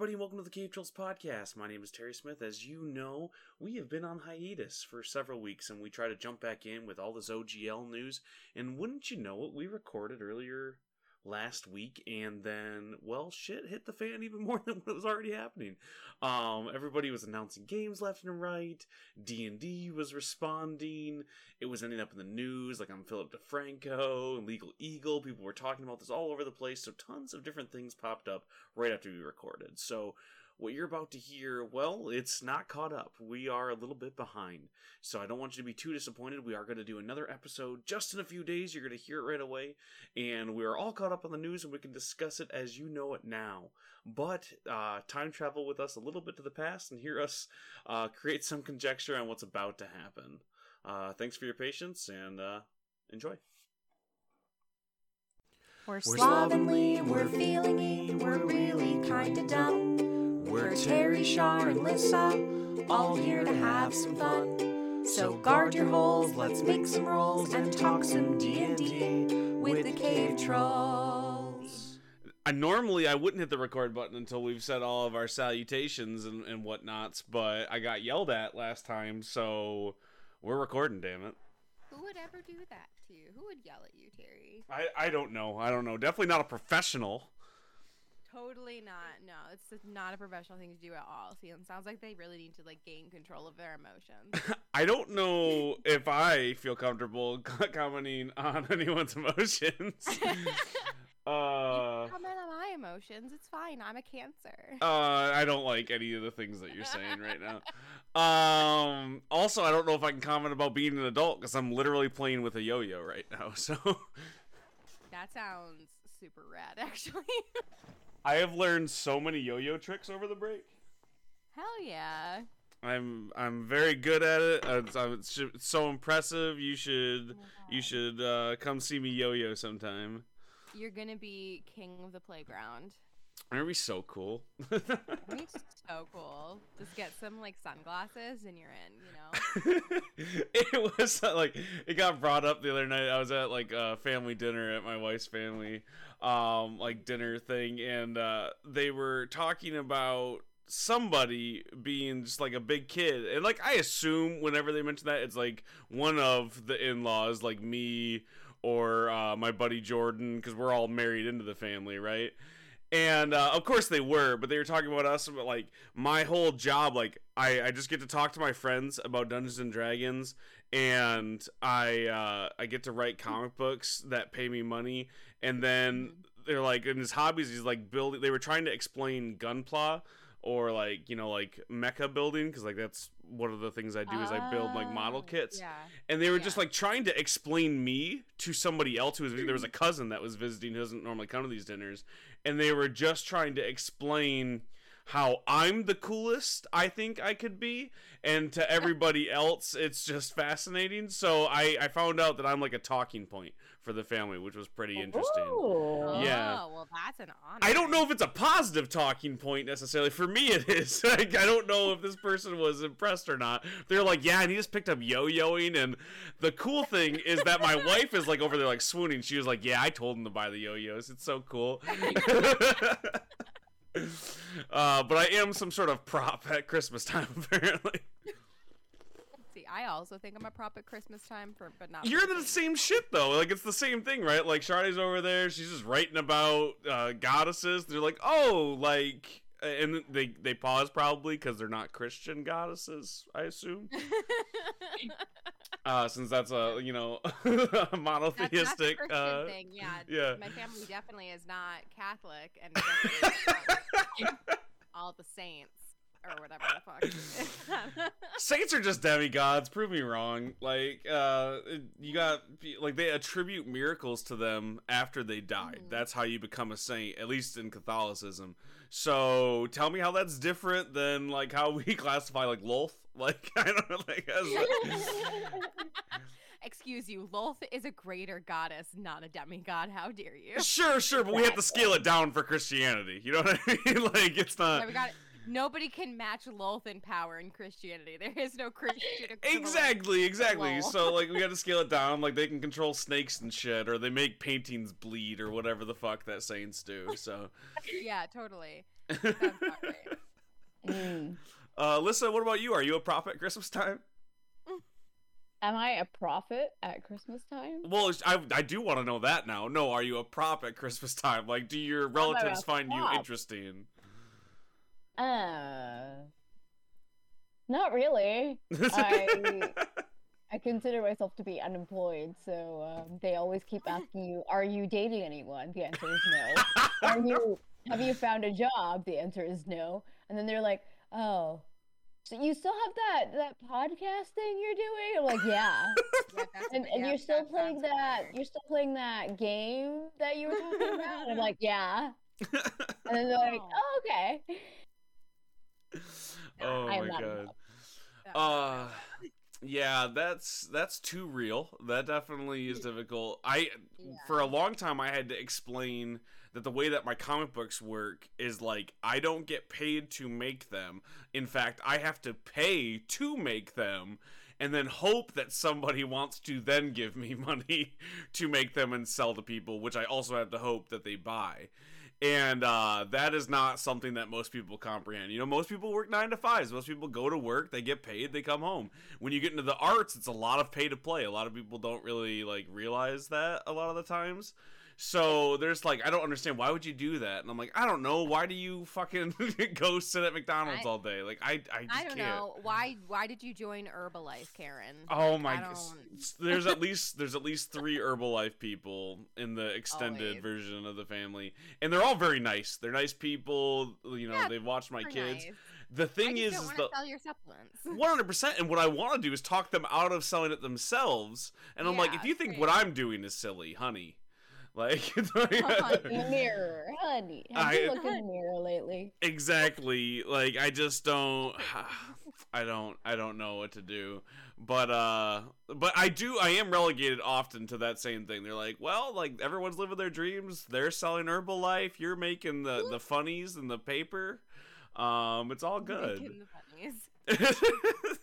everybody, welcome to the Cave Trolls podcast. My name is Terry Smith. As you know, we have been on hiatus for several weeks, and we try to jump back in with all this OGL news. And wouldn't you know it, we recorded earlier last week, and then, well, shit hit the fan even more than what was already happening. Um, everybody was announcing games left and right. D and D was responding. It was ending up in the news, like I'm Philip DeFranco and Legal Eagle. People were talking about this all over the place. So tons of different things popped up right after we recorded. So what you're about to hear, well, it's not caught up. We are a little bit behind. So I don't want you to be too disappointed. We are going to do another episode just in a few days. You're going to hear it right away. And we are all caught up on the news and we can discuss it as you know it now. But uh, time travel with us a little bit to the past and hear us uh, create some conjecture on what's about to happen. Uh, thanks for your patience and uh, enjoy. We're slovenly, we're feelingy, we're really kinda dumb. We're Terry, Shar, and Lissa, all here to have some fun. So guard your holes, let's make some rolls and talk some D&D with the Cave Trolls. I normally I wouldn't hit the record button until we've said all of our salutations and, and whatnots, but I got yelled at last time, so we're recording. Damn it! Who would ever do that to you? Who would yell at you, Terry? I I don't know. I don't know. Definitely not a professional. Totally not. No, it's just not a professional thing to do at all. See, it sounds like they really need to like gain control of their emotions. I don't know if I feel comfortable commenting on anyone's emotions. uh, Comment on my emotions. It's fine. I'm a cancer. uh, I don't like any of the things that you're saying right now. Um, also, I don't know if I can comment about being an adult because I'm literally playing with a yo-yo right now. So That sounds super rad, actually. I have learned so many yo-yo tricks over the break. Hell yeah. I'm I'm very good at it. Uh, It's, uh, it's it's so impressive. You should you should uh, come see me yo-yo sometime. You're gonna be king of the playground. That'd be so cool. So cool. Just get some like sunglasses and you're in. You know. it was uh, like it got brought up the other night. I was at like a family dinner at my wife's family, um, like dinner thing, and uh, they were talking about somebody being just like a big kid, and like I assume whenever they mention that, it's like one of the in-laws, like me or uh, my buddy Jordan, because we're all married into the family, right? And uh, of course they were but they were talking about us about like my whole job like I, I just get to talk to my friends about dungeons and dragons and i uh, i get to write comic books that pay me money and then they're like in his hobbies he's like building they were trying to explain gunpla or like you know like mecha building because like that's one of the things i do is i build like model Oh, kits Yeah. and they were Yeah. just like trying to explain me to somebody else who was there was a cousin that was visiting who doesn't normally come to these dinners and they were just trying to explain how I'm the coolest I think I could be and to everybody else it's just fascinating. So I I found out that I'm like a talking point for the family which was pretty interesting Ooh. Yeah. Oh, well, that's an honor. I don't know if it's a positive talking point necessarily. For me, it is. Like, I don't know if this person was impressed or not. They're like, yeah, and he just picked up yo-yoing. And the cool thing is that my wife is like over there, like swooning. She was like, yeah, I told him to buy the yo-yos. It's so cool. uh, but I am some sort of prop at Christmas time, apparently. I also think I'm a prop at Christmas time for, but not. You're the same shit though. Like it's the same thing, right? Like Shardy's over there. She's just writing about uh, goddesses. They're like, oh, like, and they they pause probably because they're not Christian goddesses. I assume, uh, since that's a you know a That's, that's monotheistic. Uh, thing, yeah. yeah. My family definitely is not Catholic, and all the saints or whatever the fuck. Saints are just demigods. Prove me wrong. Like, uh, you got like they attribute miracles to them after they died. Mhm. That's how you become a saint, at least in Catholicism. So tell me how that's different than like how we classify like Lolth. Like, I don't know. Like, as, Excuse you, Lolth is a greater goddess, not a demigod. How dare you? sure, sure, but we have to scale it down for Christianity. You know what I mean? Like, it's not. Yeah, we got Nobody can match Lolth in power in Christianity. There is no Christian. Exactly, exactly. Lol. So like we got to scale it down. Like they can control snakes and shit, or they make paintings bleed, or whatever the fuck that saints do. So Yeah, totally. Sounds about right. Uh, Lissa, what about you? Are you a prop at Christmas time? Am I a prophet at Christmas time? Well, I, I do want to know that now. No, are you a prop at Christmas time? Like, do your relatives a find you interesting? Uh, not really. I I consider myself to be unemployed, so um, they always keep asking you, "Are you dating anyone?" The answer is no. Are you have you found a job? The answer is no. And then they're like, "Oh, so you still have that that podcast thing you're doing?" I'm like, "Yeah." Yeah, And, and yeah, you're still that playing that you're still playing that game that you were talking about? And I'm like, "Yeah." And then they're like. "Oh, okay." oh I my god. involved. Uh, yeah, that's that's too real. That definitely is difficult. I Yeah. for a long time I had to explain that the way that my comic books work is like I don't get paid to make them. In fact, I have to pay to make them and then hope that somebody wants to then give me money to make them and sell to people, which I also have to hope that they buy. And uh, that is not something that most people comprehend. You know, most people work nine to fives. Most people go to work, they get paid, they come home. When you get into the arts, it's a lot of pay to play. A lot of people don't really like realize that a lot of the times. So there's like, I don't understand why would you do that? And I'm like, I don't know. Why do you fucking go sit at McDonald's I- all day? Like, I, I just I don't can't. know why. Why did you join Herbalife, Karen? Oh Like, my! There's at least there's at least three Herbalife people in the extended Always. version of the family, and they're all very nice. They're nice people. You know, Yeah, they've watched my kids. nice. The thing is, is don't the sell your supplements. one hundred percent. And what I want to do is talk them out of selling it themselves. And I'm like, if you think same. what I'm doing is silly, honey, like mirror, honey. Have I- you looked in the mirror lately? exactly. Like i just don't i don't i don't know what to do. But uh but i do i am relegated often to that same thing. They're like well like everyone's living their dreams. They're selling herbalife. You're making the the funnies and the paper um it's all good Making the funnies.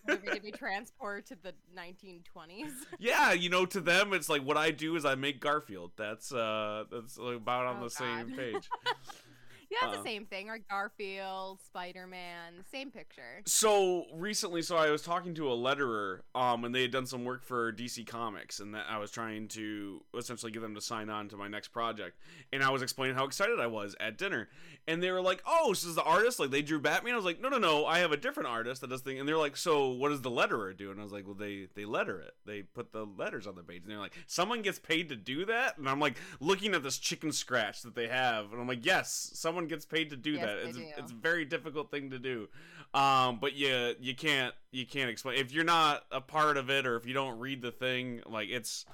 To be transported to the 1920s. yeah you know to them it's like what i do is i make garfield that's uh that's about on Oh, the same page Yeah, it's Uh. the same thing. Or Garfield, Spider Man, same picture. So recently, so I was talking to a letterer, um, and they had done some work for DC Comics, and that I was trying to essentially get them to sign on to my next project, and I was explaining how excited I was at dinner, and they were like, "Oh, this is the artist? Like they drew Batman?" I was like, "No, no, no, I have a different artist that does thing," and they're like, "So what does the letterer do?" And I was like, "Well, they they letter it. They put the letters on the page," and they're like, "Someone gets paid to do that?" And I'm like, looking at this chicken scratch that they have, and I'm like, "Yes, someone gets paid to do Yes, that. It's do. it's a very difficult thing to do." um but you you can't you can't explain if you're not a part of it or if you don't read the thing like it's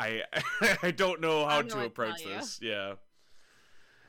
i i don't know how don't to approach this yeah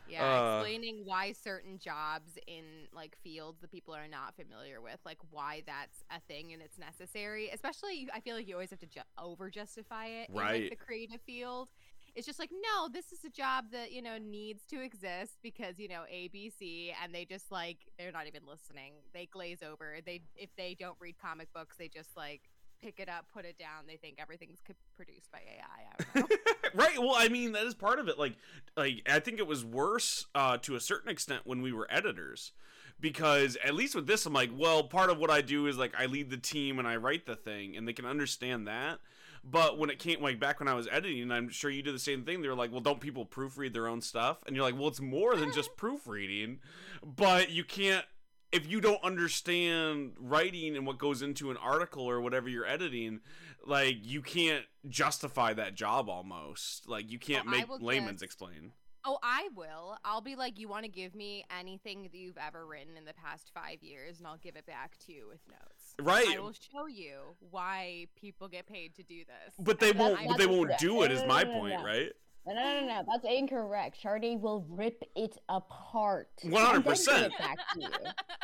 Yeah, Uh. explaining why certain jobs in like fields that people are not familiar with, like why that's a thing and it's necessary. Especially, I feel like you always have to ju- over justify it in Right. like the creative field. It's just like, no, this is a job that you know needs to exist because you know ABC, and they just like they're not even listening. They glaze over. They if they don't read comic books, they just like pick it up, put it down. They think everything's produced by AI. Right well i mean that is part of it like like i think it was worse uh to a certain extent when we were editors because at least with this i'm like well part of what i do is like i lead the team and i write the thing and they can understand that but when it came like back when i was editing i'm sure you did the same thing. They were like well don't people proofread their own stuff? And you're like well it's more than just proofreading. But you can't if you don't understand writing and what goes into an article or whatever you're editing like you can't justify that job almost. Like you can't make layman's just- explain. Oh, I will. I'll be like, you want to give me anything that you've ever written in the past five years, and I'll give it back to you with notes. Right I will show you why people get paid to do this. but they And won't I'm- but they won't That's- do it no, is no, my no, no, point right No, no, no, no, that's incorrect. Sade will rip it apart. 100%. And then give it back to you.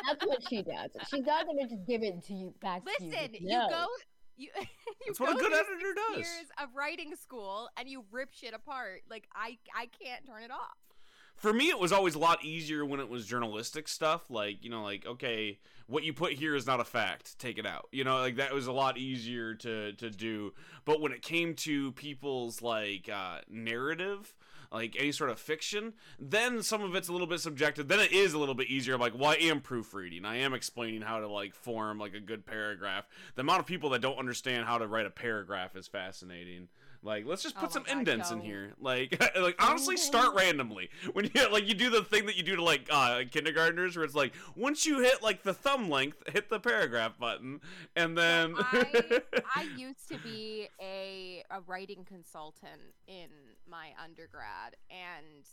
That's what she does. She's not gonna just give it to you back to you. Listen, you go. You, you That's what a good editor does. Years of writing school, and you rip shit apart. Like I, I can't turn it off. For me it was always a lot easier when it was journalistic stuff like you know like okay what you put here is not a fact take it out you know like that was a lot easier to to do but when it came to people's like uh narrative like any sort of fiction, then some of it's a little bit subjective. Then it is a little bit easier. I'm like, well, I am proofreading. I am explaining how to like form like a good paragraph. The amount of people that don't understand how to write a paragraph is fascinating. Like, let's just Oh put my some God, indents in here. Like, like honestly, start randomly. When you like, you do the thing that you do to like uh, kindergartners, where it's like, once you hit like the thumb length, hit the paragraph button, and then. I, I used to be a, a writing consultant in my undergrad, and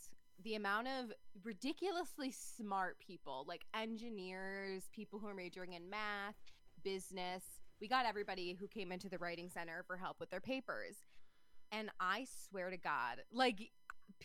the amount of ridiculously smart people, like engineers, people who are majoring in math, business, we got everybody who came into the writing center for help with their papers. And I swear to God, like,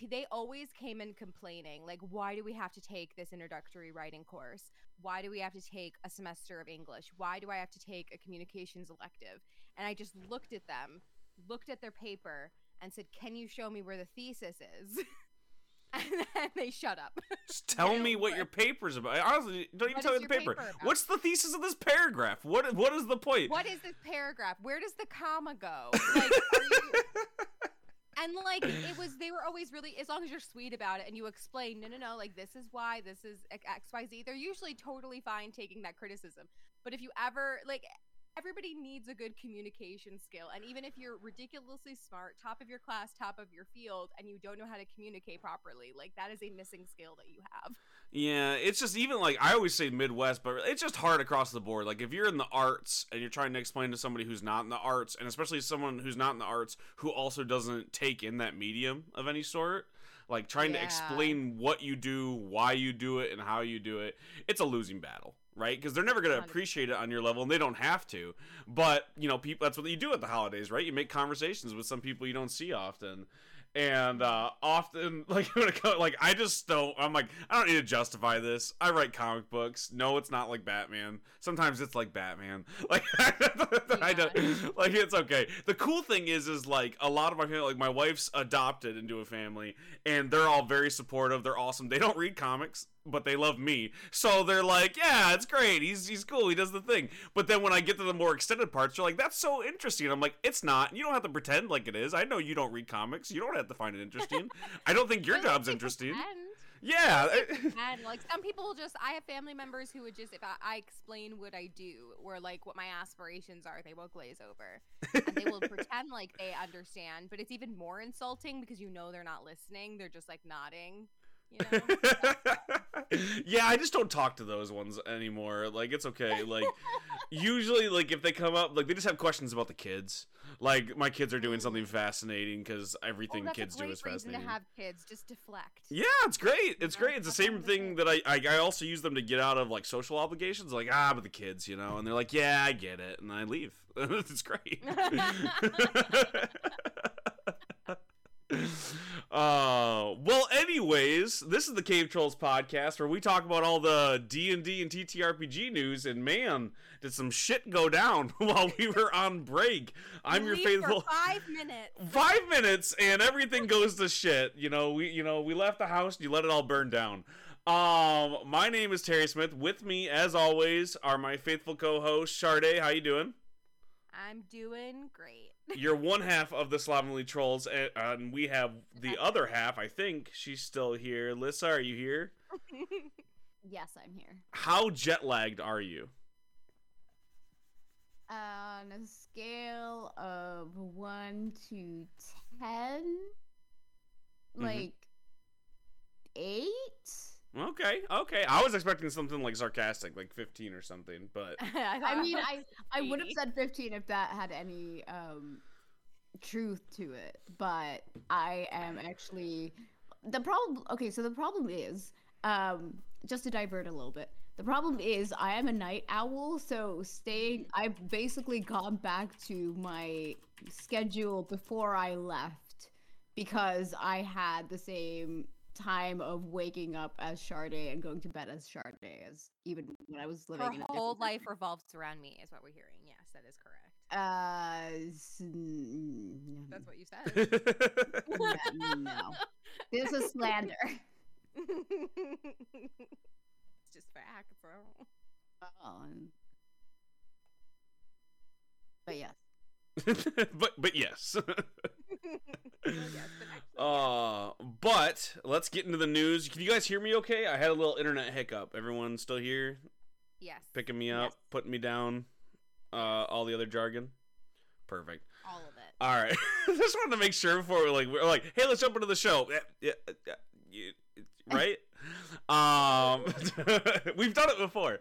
they always came in complaining, like, why do we have to take this introductory writing course? Why do we have to take a semester of English? Why do I have to take a communications elective? And I just looked at them, looked at their paper, and said, Can you show me where the thesis is? and then they shut up. Just tell me what your paper's about. Honestly, don't even What tell me the paper. paper? What's the thesis of this paragraph? What What is the point? what is this paragraph? Where does the comma go? Like, are you... And like it was, they were always really. As long as you're sweet about it and you explain, no, no, no, like this is why, this is X, Y, Z. They're usually totally fine taking that criticism. But if you ever like, everybody needs a good communication skill, and even if you're ridiculously smart, top of your class, top of your field, and you don't know how to communicate properly, like that is a missing skill that you have. Yeah, it's just even like I always say Midwest, but it's just hard across the board. Like if you're in the arts and you're trying to explain to somebody who's not in the arts, and especially someone who's not in the arts who also doesn't take in that medium of any sort, like trying to explain what you do, why you do it, and how you do it, it's a losing battle. Right, because they're never going to appreciate it on your level, and they don't have to. But you know, people—that's what you do at the holidays, right? You make conversations with some people you don't see often, and uh, often like when it comes, like I just don't. I'm like I don't need to justify this. I write comic books. No, it's not like Batman. Sometimes it's like Batman. Like I don't like it's okay. The cool thing is, is like a lot of my family, like my wife's adopted into a family, and they're all very supportive. They're awesome. They don't read comics. But they love me, so they're like, "Yeah, it's great. He's he's cool. He does the thing." But then when I get to the more extended parts, they're like, "That's so interesting." I'm like, "It's not. You don't have to pretend like it is. I know you don't read comics. You don't have to find it interesting. I don't think your job's interesting." pretend. Yeah. And like some people just, I have family members who would just, if I, I explain what I do or like what my aspirations are, they will glaze over and they will pretend like they understand. But it's even more insulting because you know they're not listening; they're just like nodding. You know? yeah, I just don't talk to those ones anymore. Like it's okay. Like usually, like if they come up, like they just have questions about the kids. Like my kids are doing something fascinating because everything oh, kids do is fascinating. to have kids. Just deflect. Yeah, it's great. It's great. It's the same thing that I, I I also use them to get out of like social obligations. Like ah, but the kids, you know, and they're like, yeah, I get it, and I leave. it's great. Uh, well, anyways, this is the Cave Trolls podcast where we talk about all the D and D and TTRPG news. And man, did some shit go down while we were on break? I'm You your faithful five minutes. five minutes and everything goes to shit. You know, we you know we left the house and you let it all burn down. Um, my name is Terry Smith. With me, as always, are my faithful co-hosts Sade. How you doing? I'm doing great. You're one half of the Slovenly Trolls, and, and we have the other half. I think she's still here. Lissa, are you here? Yes, I'm here. How jet lagged are you? On a scale of one to ten, Mhm. like eight. Okay, okay. I was expecting something like sarcastic, like 15 or something, but I mean, I I would have said fifteen if that had any um truth to it, but I am actually the problem. Okay, so the problem is um just to divert a little bit. The problem is I am a night owl, so staying. I've basically gone back to my schedule before I left because I had the same time of waking up as Sade and going to bed as Sade as even when I was living. Her in a whole different life revolves around me, is what we're hearing. Yes, that is correct. Uh, s- n- That's what you said. n- no. This is slander. it's just facts, bro. Oh, But yes. but but yes. Uh, but let's get into the news. Can you guys hear me okay? I had a little internet hiccup. Everyone still here? Yes. Picking me up, Yes. putting me down, uh, all the other jargon? Perfect. All of it. All right. Just wanted to make sure before we're like, we're like, hey, let's jump into the show. Yeah, yeah, yeah, right? Um, we've done it before.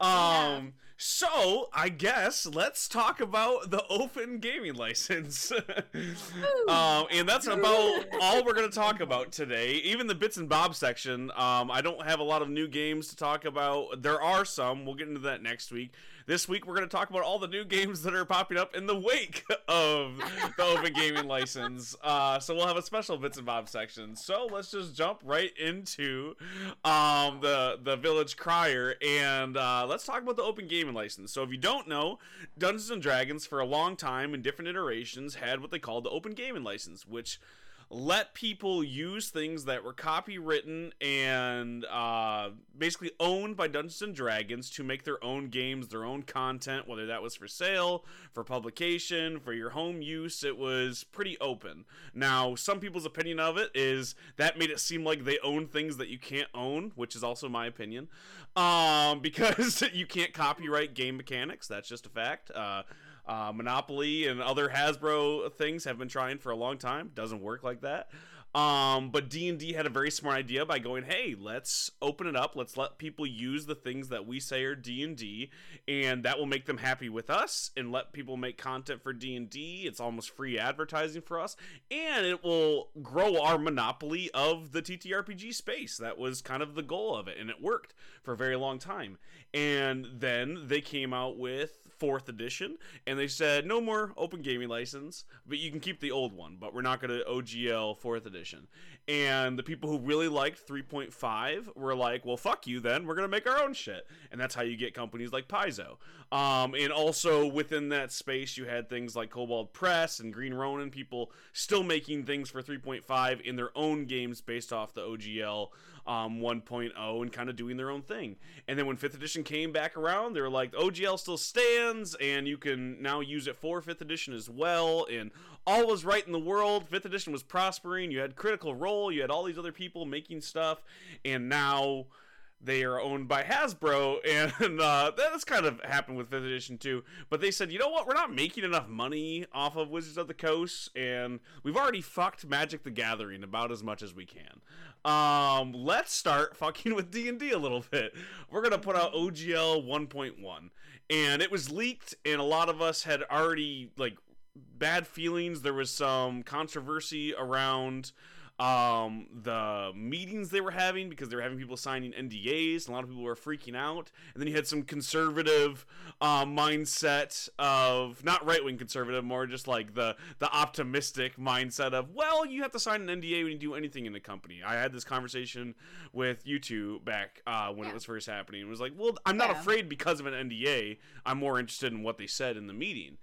Um, so I guess let's talk about the open gaming license. um, and that's about all we're going to talk about today. Even the bits and bobs section. Um, I don't have a lot of new games to talk about. There are some. We'll get into that next week. This week we're going to talk about all the new games that are popping up in the wake of the open gaming license. Uh, so we'll have a special bits and bobs section. So let's just jump right into um, the the Village Crier and uh, let's talk about the open gaming license. So if you don't know, Dungeons and Dragons for a long time in different iterations had what they called the open gaming license, which let people use things that were copywritten and uh, basically owned by Dungeons and Dragons to make their own games, their own content, whether that was for sale, for publication, for your home use. It was pretty open. Now, some people's opinion of it is that made it seem like they own things that you can't own, which is also my opinion, um, because you can't copyright game mechanics. That's just a fact. Uh, uh, Monopoly and other Hasbro things have been trying for a long time. Doesn't work like that. Um, but D and D had a very smart idea by going, "Hey, let's open it up. Let's let people use the things that we say are D and D, and that will make them happy with us, and let people make content for D and D. It's almost free advertising for us, and it will grow our monopoly of the TTRPG space. That was kind of the goal of it, and it worked for a very long time. And then they came out with fourth edition and they said no more open gaming license but you can keep the old one but we're not going to ogl fourth edition. And the people who really liked 3.5 were like well fuck you then we're going to make our own shit. And that's how you get companies like paizo. Um, and also within that space you had things like Kobold Press and green ronin people still making things for 3.5 in their own games based off the ogl um, 1.0 and kind of doing their own thing. And then when 5th edition came back around, they were like, OGL still stands, and you can now use it for 5th edition as well. And all was right in the world. 5th edition was prospering. You had Critical Role, you had all these other people making stuff, and now they are owned by Hasbro, and uh, that's kind of happened with 5th edition too. But they said, you know what, we're not making enough money off of Wizards of the Coast, and we've already fucked Magic the Gathering about as much as we can. Um, let's start fucking with D&D a little bit. We're to put out OGL 1.1, and it was leaked, and a lot of us had already, like, bad feelings. There was some controversy around um, the meetings they were having because they were having people signing NDAs. A lot of people were freaking out. And then you had some conservative uh, mindset of not right wing conservative, more just like the the optimistic mindset of well, you have to sign an NDA when you do anything in the company. I had this conversation with you two back uh, when Yeah. it was first happening. It was like, well, I'm not Yeah. afraid because of an NDA. I'm more interested in what they said in the meeting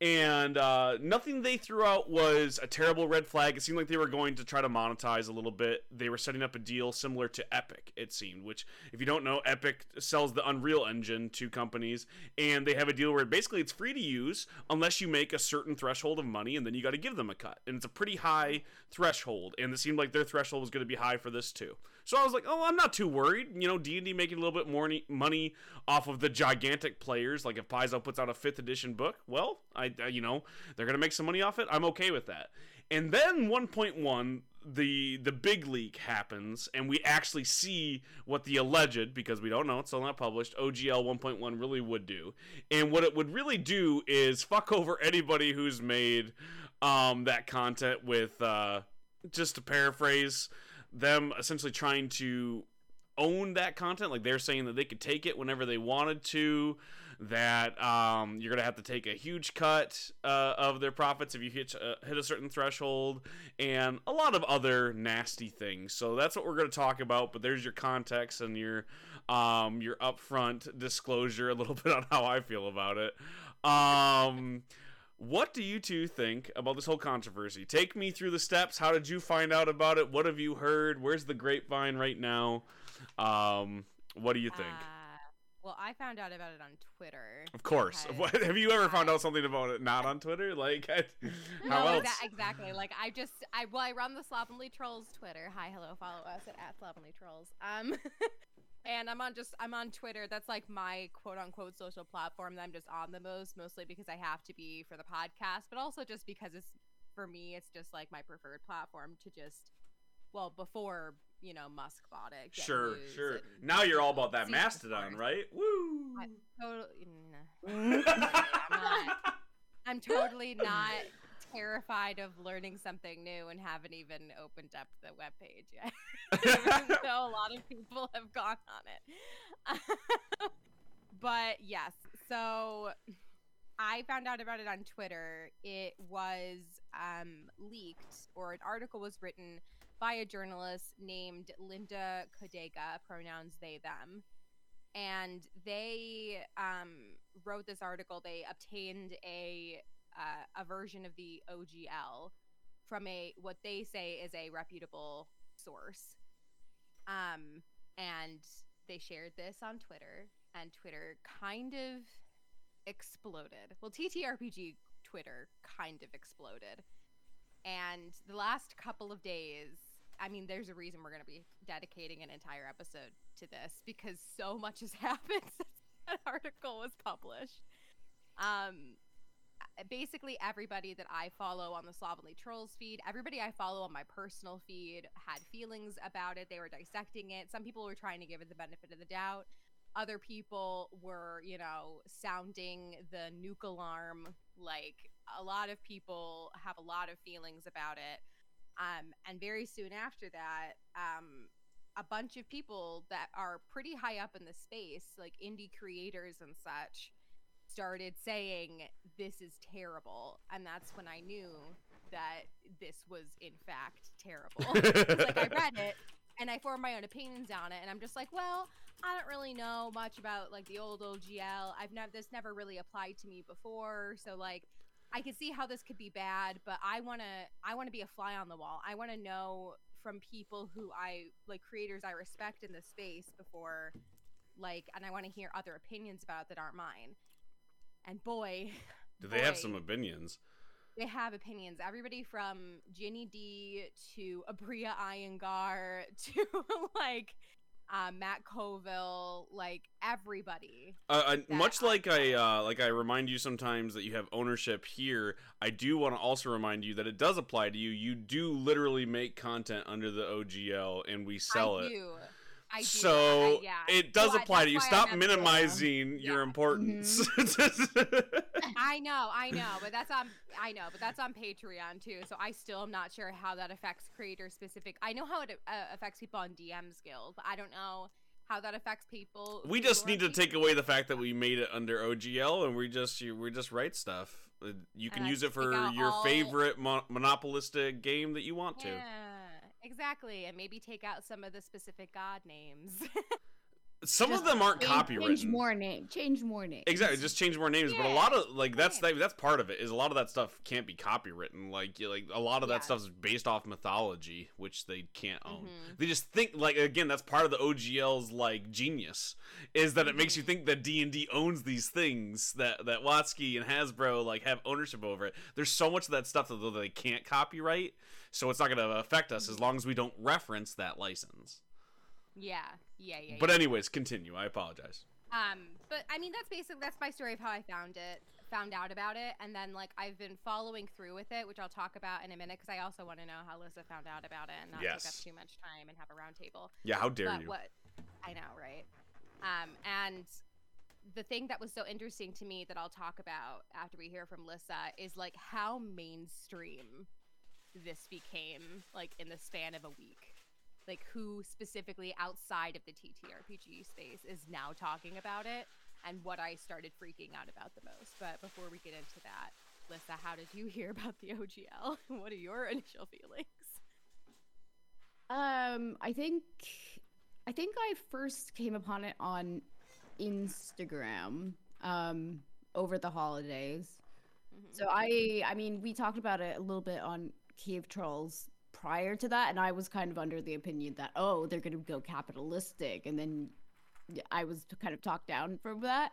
and uh, nothing they threw out was a terrible red flag. It seemed like they were going to try to monetize a little bit. They were setting up a deal similar to Epic, it seemed. Which, if you don't know, Epic sells the Unreal Engine to companies, and they have a deal where basically it's free to use unless you make a certain threshold of money, and then you got to give them a cut. And it's a pretty high threshold, and it seemed like their threshold was going to be high for this too. So I was like, oh, I'm not too worried. You know, D and D making a little bit more money off of the gigantic players. Like if Paizo puts out a fifth edition book, well, I, I you know they're gonna make some money off it. I'm okay with that. And then 1.1, the the big leak happens, and we actually see what the alleged, because we don't know, it's still not published, OGL 1.1 really would do. And what it would really do is fuck over anybody who's made um, that content with, uh, just to paraphrase, them essentially trying to own that content. Like they're saying that they could take it whenever they wanted to. That um, you're gonna have to take a huge cut uh, of their profits if you hit uh, hit a certain threshold, and a lot of other nasty things. So that's what we're gonna talk about. But there's your context and your um, your upfront disclosure a little bit on how I feel about it. Um, what do you two think about this whole controversy? Take me through the steps. How did you find out about it? What have you heard? Where's the grapevine right now? Um, what do you think? Uh, Well, I found out about it on Twitter. Of course. What, have you ever found out something about it not on Twitter? Like, I, how no, else? exa- exactly. Like I just I well I run the Slovenly Trolls Twitter. Hi, hello, follow us at, at Slovenly Trolls. Um and I'm on just I'm on Twitter. That's like my quote unquote social platform that I'm just on the most, mostly because I have to be for the podcast, but also just because it's for me it's just like my preferred platform to just well, before, you know, Musk bought it. Sure, sure. and, Now you're all about that Mastodon, right? Woo! I- Totally, nah. I'm not. I'm totally not terrified of learning something new and haven't even opened up the webpage yet. Though a lot of people have gone on it. but yes, so I found out about it on Twitter. It was um, leaked, or an article was written by a journalist named Linda Codega, pronouns they, them and they um, wrote this article. They obtained a uh, a version of the OGL from a what they say is a reputable source, um, and they shared this on Twitter, and Twitter kind of exploded. Well, TTRPG Twitter kind of exploded, and the last couple of days I mean, there's a reason we're going to be dedicating an entire episode to this because so much has happened since that article was published. Um, basically, everybody that I follow on the Slovenly Trolls feed, everybody I follow on my personal feed had feelings about it. They were dissecting it. Some people were trying to give it the benefit of the doubt. Other people were, you know, sounding the nuke alarm. Like, a lot of people have a lot of feelings about it. Um, and very soon after that, um, a bunch of people that are pretty high up in the space, like indie creators and such, started saying, This is terrible. And that's when I knew that this was, in fact, terrible. like, I read it and I formed my own opinions on it. And I'm just like, Well, I don't really know much about like the old OGL. I've never, this never really applied to me before. So, like, I can see how this could be bad, but I want to I want to be a fly on the wall. I want to know from people who I like creators I respect in this space before like and I want to hear other opinions about that aren't mine. And boy, Do they have some opinions? they have opinions. Everybody from Ginny D to Aabria Iyengar to like uh, Matt Colville, like everybody. Uh, uh, that much I like I uh, like I remind you sometimes that you have ownership here, I do want to also remind you that it does apply to you. You do literally make content under the OGL, and we sell I it. do. I do. so I- yeah. it does So I- apply to you. Stop I'm minimizing your Yeah. importance. I know, I know, but that's on I know, but that's on Patreon too. So I still am not sure how that affects creator specific. I know how it uh, affects people on DM's Guild, but I don't know how that affects people. we just need to Patreon. take away the fact that we made it under OGL, and we just you, we just write stuff. Uh, You can And I use it for your all- favorite mo- monopolistic game that you want to. Yeah, exactly, and maybe take out some of the specific god names. Some of them aren't change- copywritten. Change more name. Change more names. Exactly, just change more names. but a lot of like that's same. that, that's part of it. Is a lot of that stuff can't be copywritten. Like like a lot of that Yeah. stuff's based off mythology, which they can't own. Mhm. They just think like again, that's part of the OGL's like genius is that it makes you Mhm. think that D and D owns these things that that WotC and Hasbro like have ownership over it. There's so much of that stuff that they can't copyright, so it's not going to affect us as long as we don't reference that license. yeah, yeah, yeah. But yeah. anyways, continue. I apologize. Um, but I mean, that's basically that's my story of how I found it, found out about it, and then like I've been following through with it, which I'll talk about in a minute because I also want to know how Lisa found out about it and not take up too much time and have a roundtable. Yeah, how dare but you? what I know, right? Um, and the thing that was so interesting to me that I'll talk about after we hear from Lissa is like how mainstream this became, like in the span of a week. Like who specifically outside of the TTRPG space is now talking about it, and what I started freaking out about the most. But before we get into that, Lissa, how did you hear about the OGL? what are your initial feelings? Um, I think, I think I first came upon it on Instagram. Um, over the holidays. Mhm. So I, I mean, we talked about it a little bit on Cave Trolls prior to that, and I was kind of under the opinion that oh, they're going to go capitalistic, and then I was kind of talked down from that.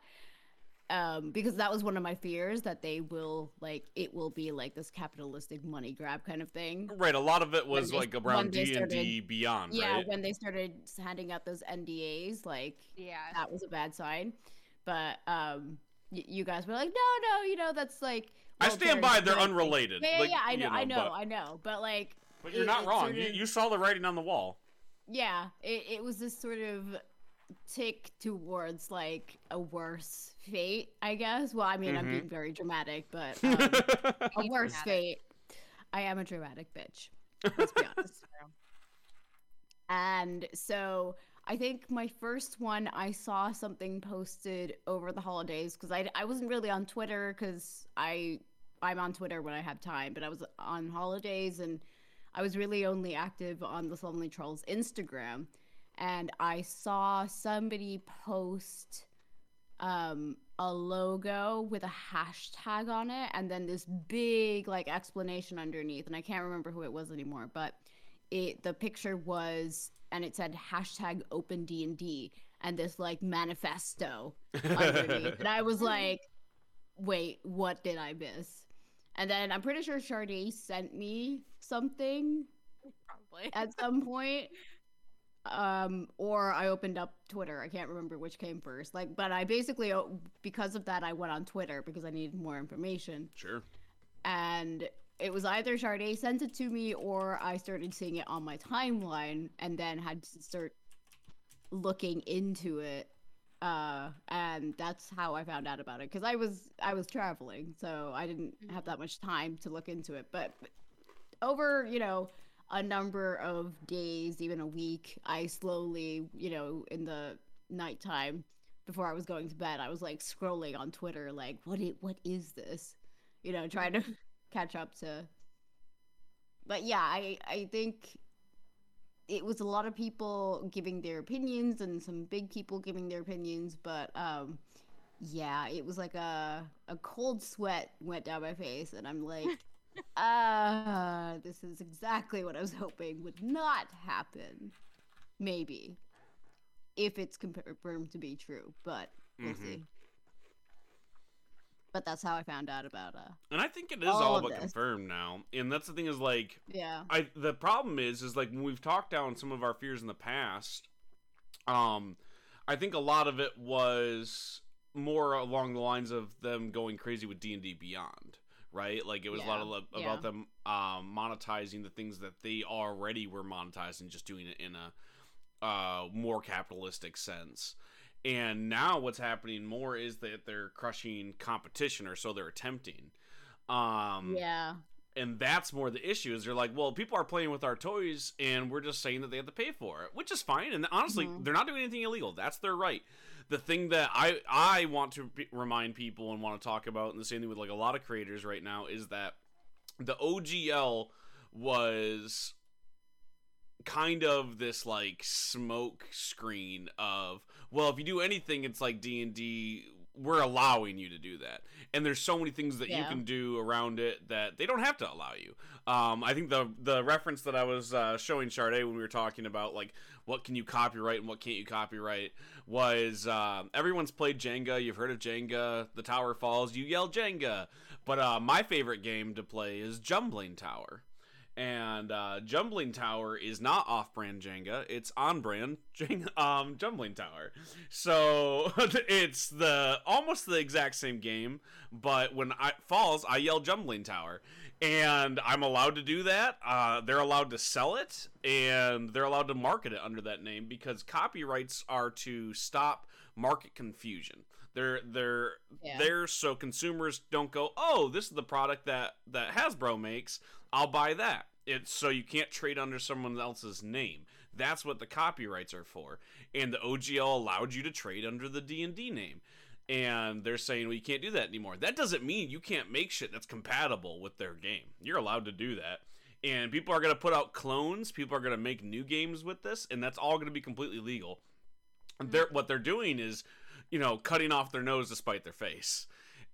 Um, because that was one of my fears that they will like it will be like this capitalistic money grab kind of thing. Right, a lot of it was they- like around D and D started- Beyond, Yeah, right? when they started handing out those NDAs, like Yeah. that was a bad sign. But um, y- you guys were like, no, no, you know that's like. I stand by they're Malick, unrelated. Yeah, yeah, like, yeah, I you know, I know, but, I know, but like. but you're it- not wrong. sort You, of- you saw the writing on the wall. yeah it, it was this sort of tick towards like a worse fate i guess well i mean i'm Mhm. being very dramatic but um, a worse dramatic. fate i am a dramatic bitch let's be honest and so i think my first one i saw something posted over the holidays because I, I wasn't really on twitter because i i'm on twitter when i have time but i was on holidays and i was really only active on the Slovenly trolls instagram. And i saw somebody post um a logo with a hashtag on it and then this big like explanation underneath. And i can't remember who it was anymore but it the picture was and it said hashtag open d&d and this like manifesto underneath. And i was like wait what did i miss and then i'm pretty sure Sade sent me something Probably. at some point um or i opened up twitter i can't remember which came first like but i basically because of that i went on twitter because i needed more information Sure. and it was either Sade sent it to me or I started seeing it on my timeline and then had to start looking into it. Uh, and that's how I found out about it because I was I was traveling, so I didn't have that much time to look into it. But over you know a number of days, even a week, I slowly you know in the nighttime before I was going to bed, I was like scrolling on Twitter, like what it what is this? You know, trying to catch up to but yeah i i think it was a lot of people giving their opinions and some big people giving their opinions but um yeah it was like a a cold sweat went down my face and i'm like ah this is exactly what i was hoping would not happen maybe if it's confirmed to be true but we'll Mhm. see but that's how i found out about uh And I think it is All all, but this. confirmed now. And that's the thing is like yeah I the problem is is like when we've talked down some of our fears in the past, um, I think a lot of it was more along the lines of them going crazy with D and D Beyond, right? Like it was a lot Yeah, of yeah. about them um, monetizing the things that they already were monetizing, just doing it in a uh, more capitalistic sense. And now what's happening more is that they're crushing competition, or so they're attempting. Um, yeah and that's more the issue is they're like well people are playing with our toys and we're just saying that they have to pay for it which is fine and honestly Mhm. they're not doing anything illegal that's their right the thing that i i want to remind people and want to talk about and the same thing with like a lot of creators right now is that the ogl was kind of this like smoke screen of well if you do anything it's like d&d we're allowing you to do that. And there's so many things that you can do around it that they don't have to allow you. Um, i think the the reference that i was uh, showing Sade when we were talking about like what can you copyright and what can't you copyright was uh, everyone's played jenga. You've heard of jenga the tower falls. You yell jenga. But uh, my favorite game to play is jumbling tower and uh, Jumbling Tower is not off-brand Jenga; it's on-brand Jenga, um, Jumbling Tower. So it's the almost the exact same game, but when I falls, I yell Jumbling Tower, and I'm allowed to do that. Uh, they're allowed to sell it, and they're allowed to market it under that name because copyrights are to stop market confusion. They're they're Yeah. there so consumers don't go, oh, this is the product that that Hasbro makes. I'll buy that. It's so you can't trade under someone else's name. That's what the copyrights are for. And the OGL allowed you to trade under the D&D name. And they're saying, well, you can't do that anymore. That doesn't mean you can't make shit that's compatible with their game. You're allowed to do that. And people are going to put out clones. People are going to make new games with this. And that's all going to be completely legal. They're, what they're doing is, you know, cutting off their nose to spite their face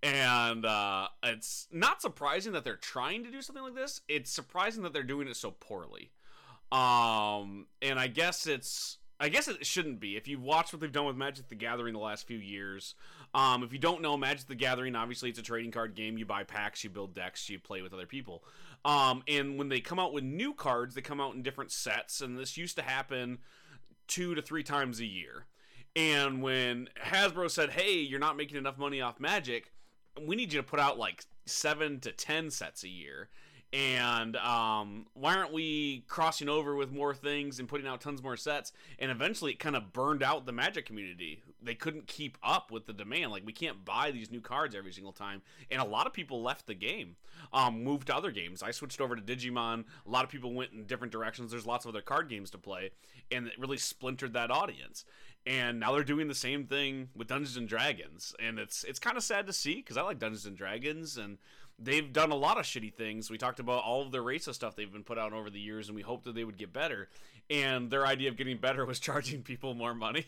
and uh, it's not surprising that they're trying to do something like this. It's surprising that they're doing it so poorly. Um, and I guess it's I guess it shouldn't be. If you've watched what they've done with Magic the Gathering the last few years, um, if you don't know Magic the Gathering, obviously it's a trading card game. You buy packs, you build decks, you play with other people. Um, and when they come out with new cards, they come out in different sets, and this used to happen two to three times a year. And when Hasbro said, "Hey, you're not making enough money off Magic, we need you to put out like seven to ten sets a year." and um, why aren't we crossing over with more things and putting out tons more sets? And eventually it kind of burned out the magic community. They couldn't keep up with the demand. Like we can't buy these new cards every single time. And a lot of people left the game um, moved to other games. I switched over to digimon. A lot of people went in different directions. There's lots of other card games to play. And it really splintered that audience and now they're doing the same thing with dungeons and dragons and it's it's kind of sad to see because i like dungeons and dragons and they've done a lot of shitty things. We talked about all of the racist stuff they've been put out over the years, and we hoped that they would get better. And their idea of getting better was charging people more money.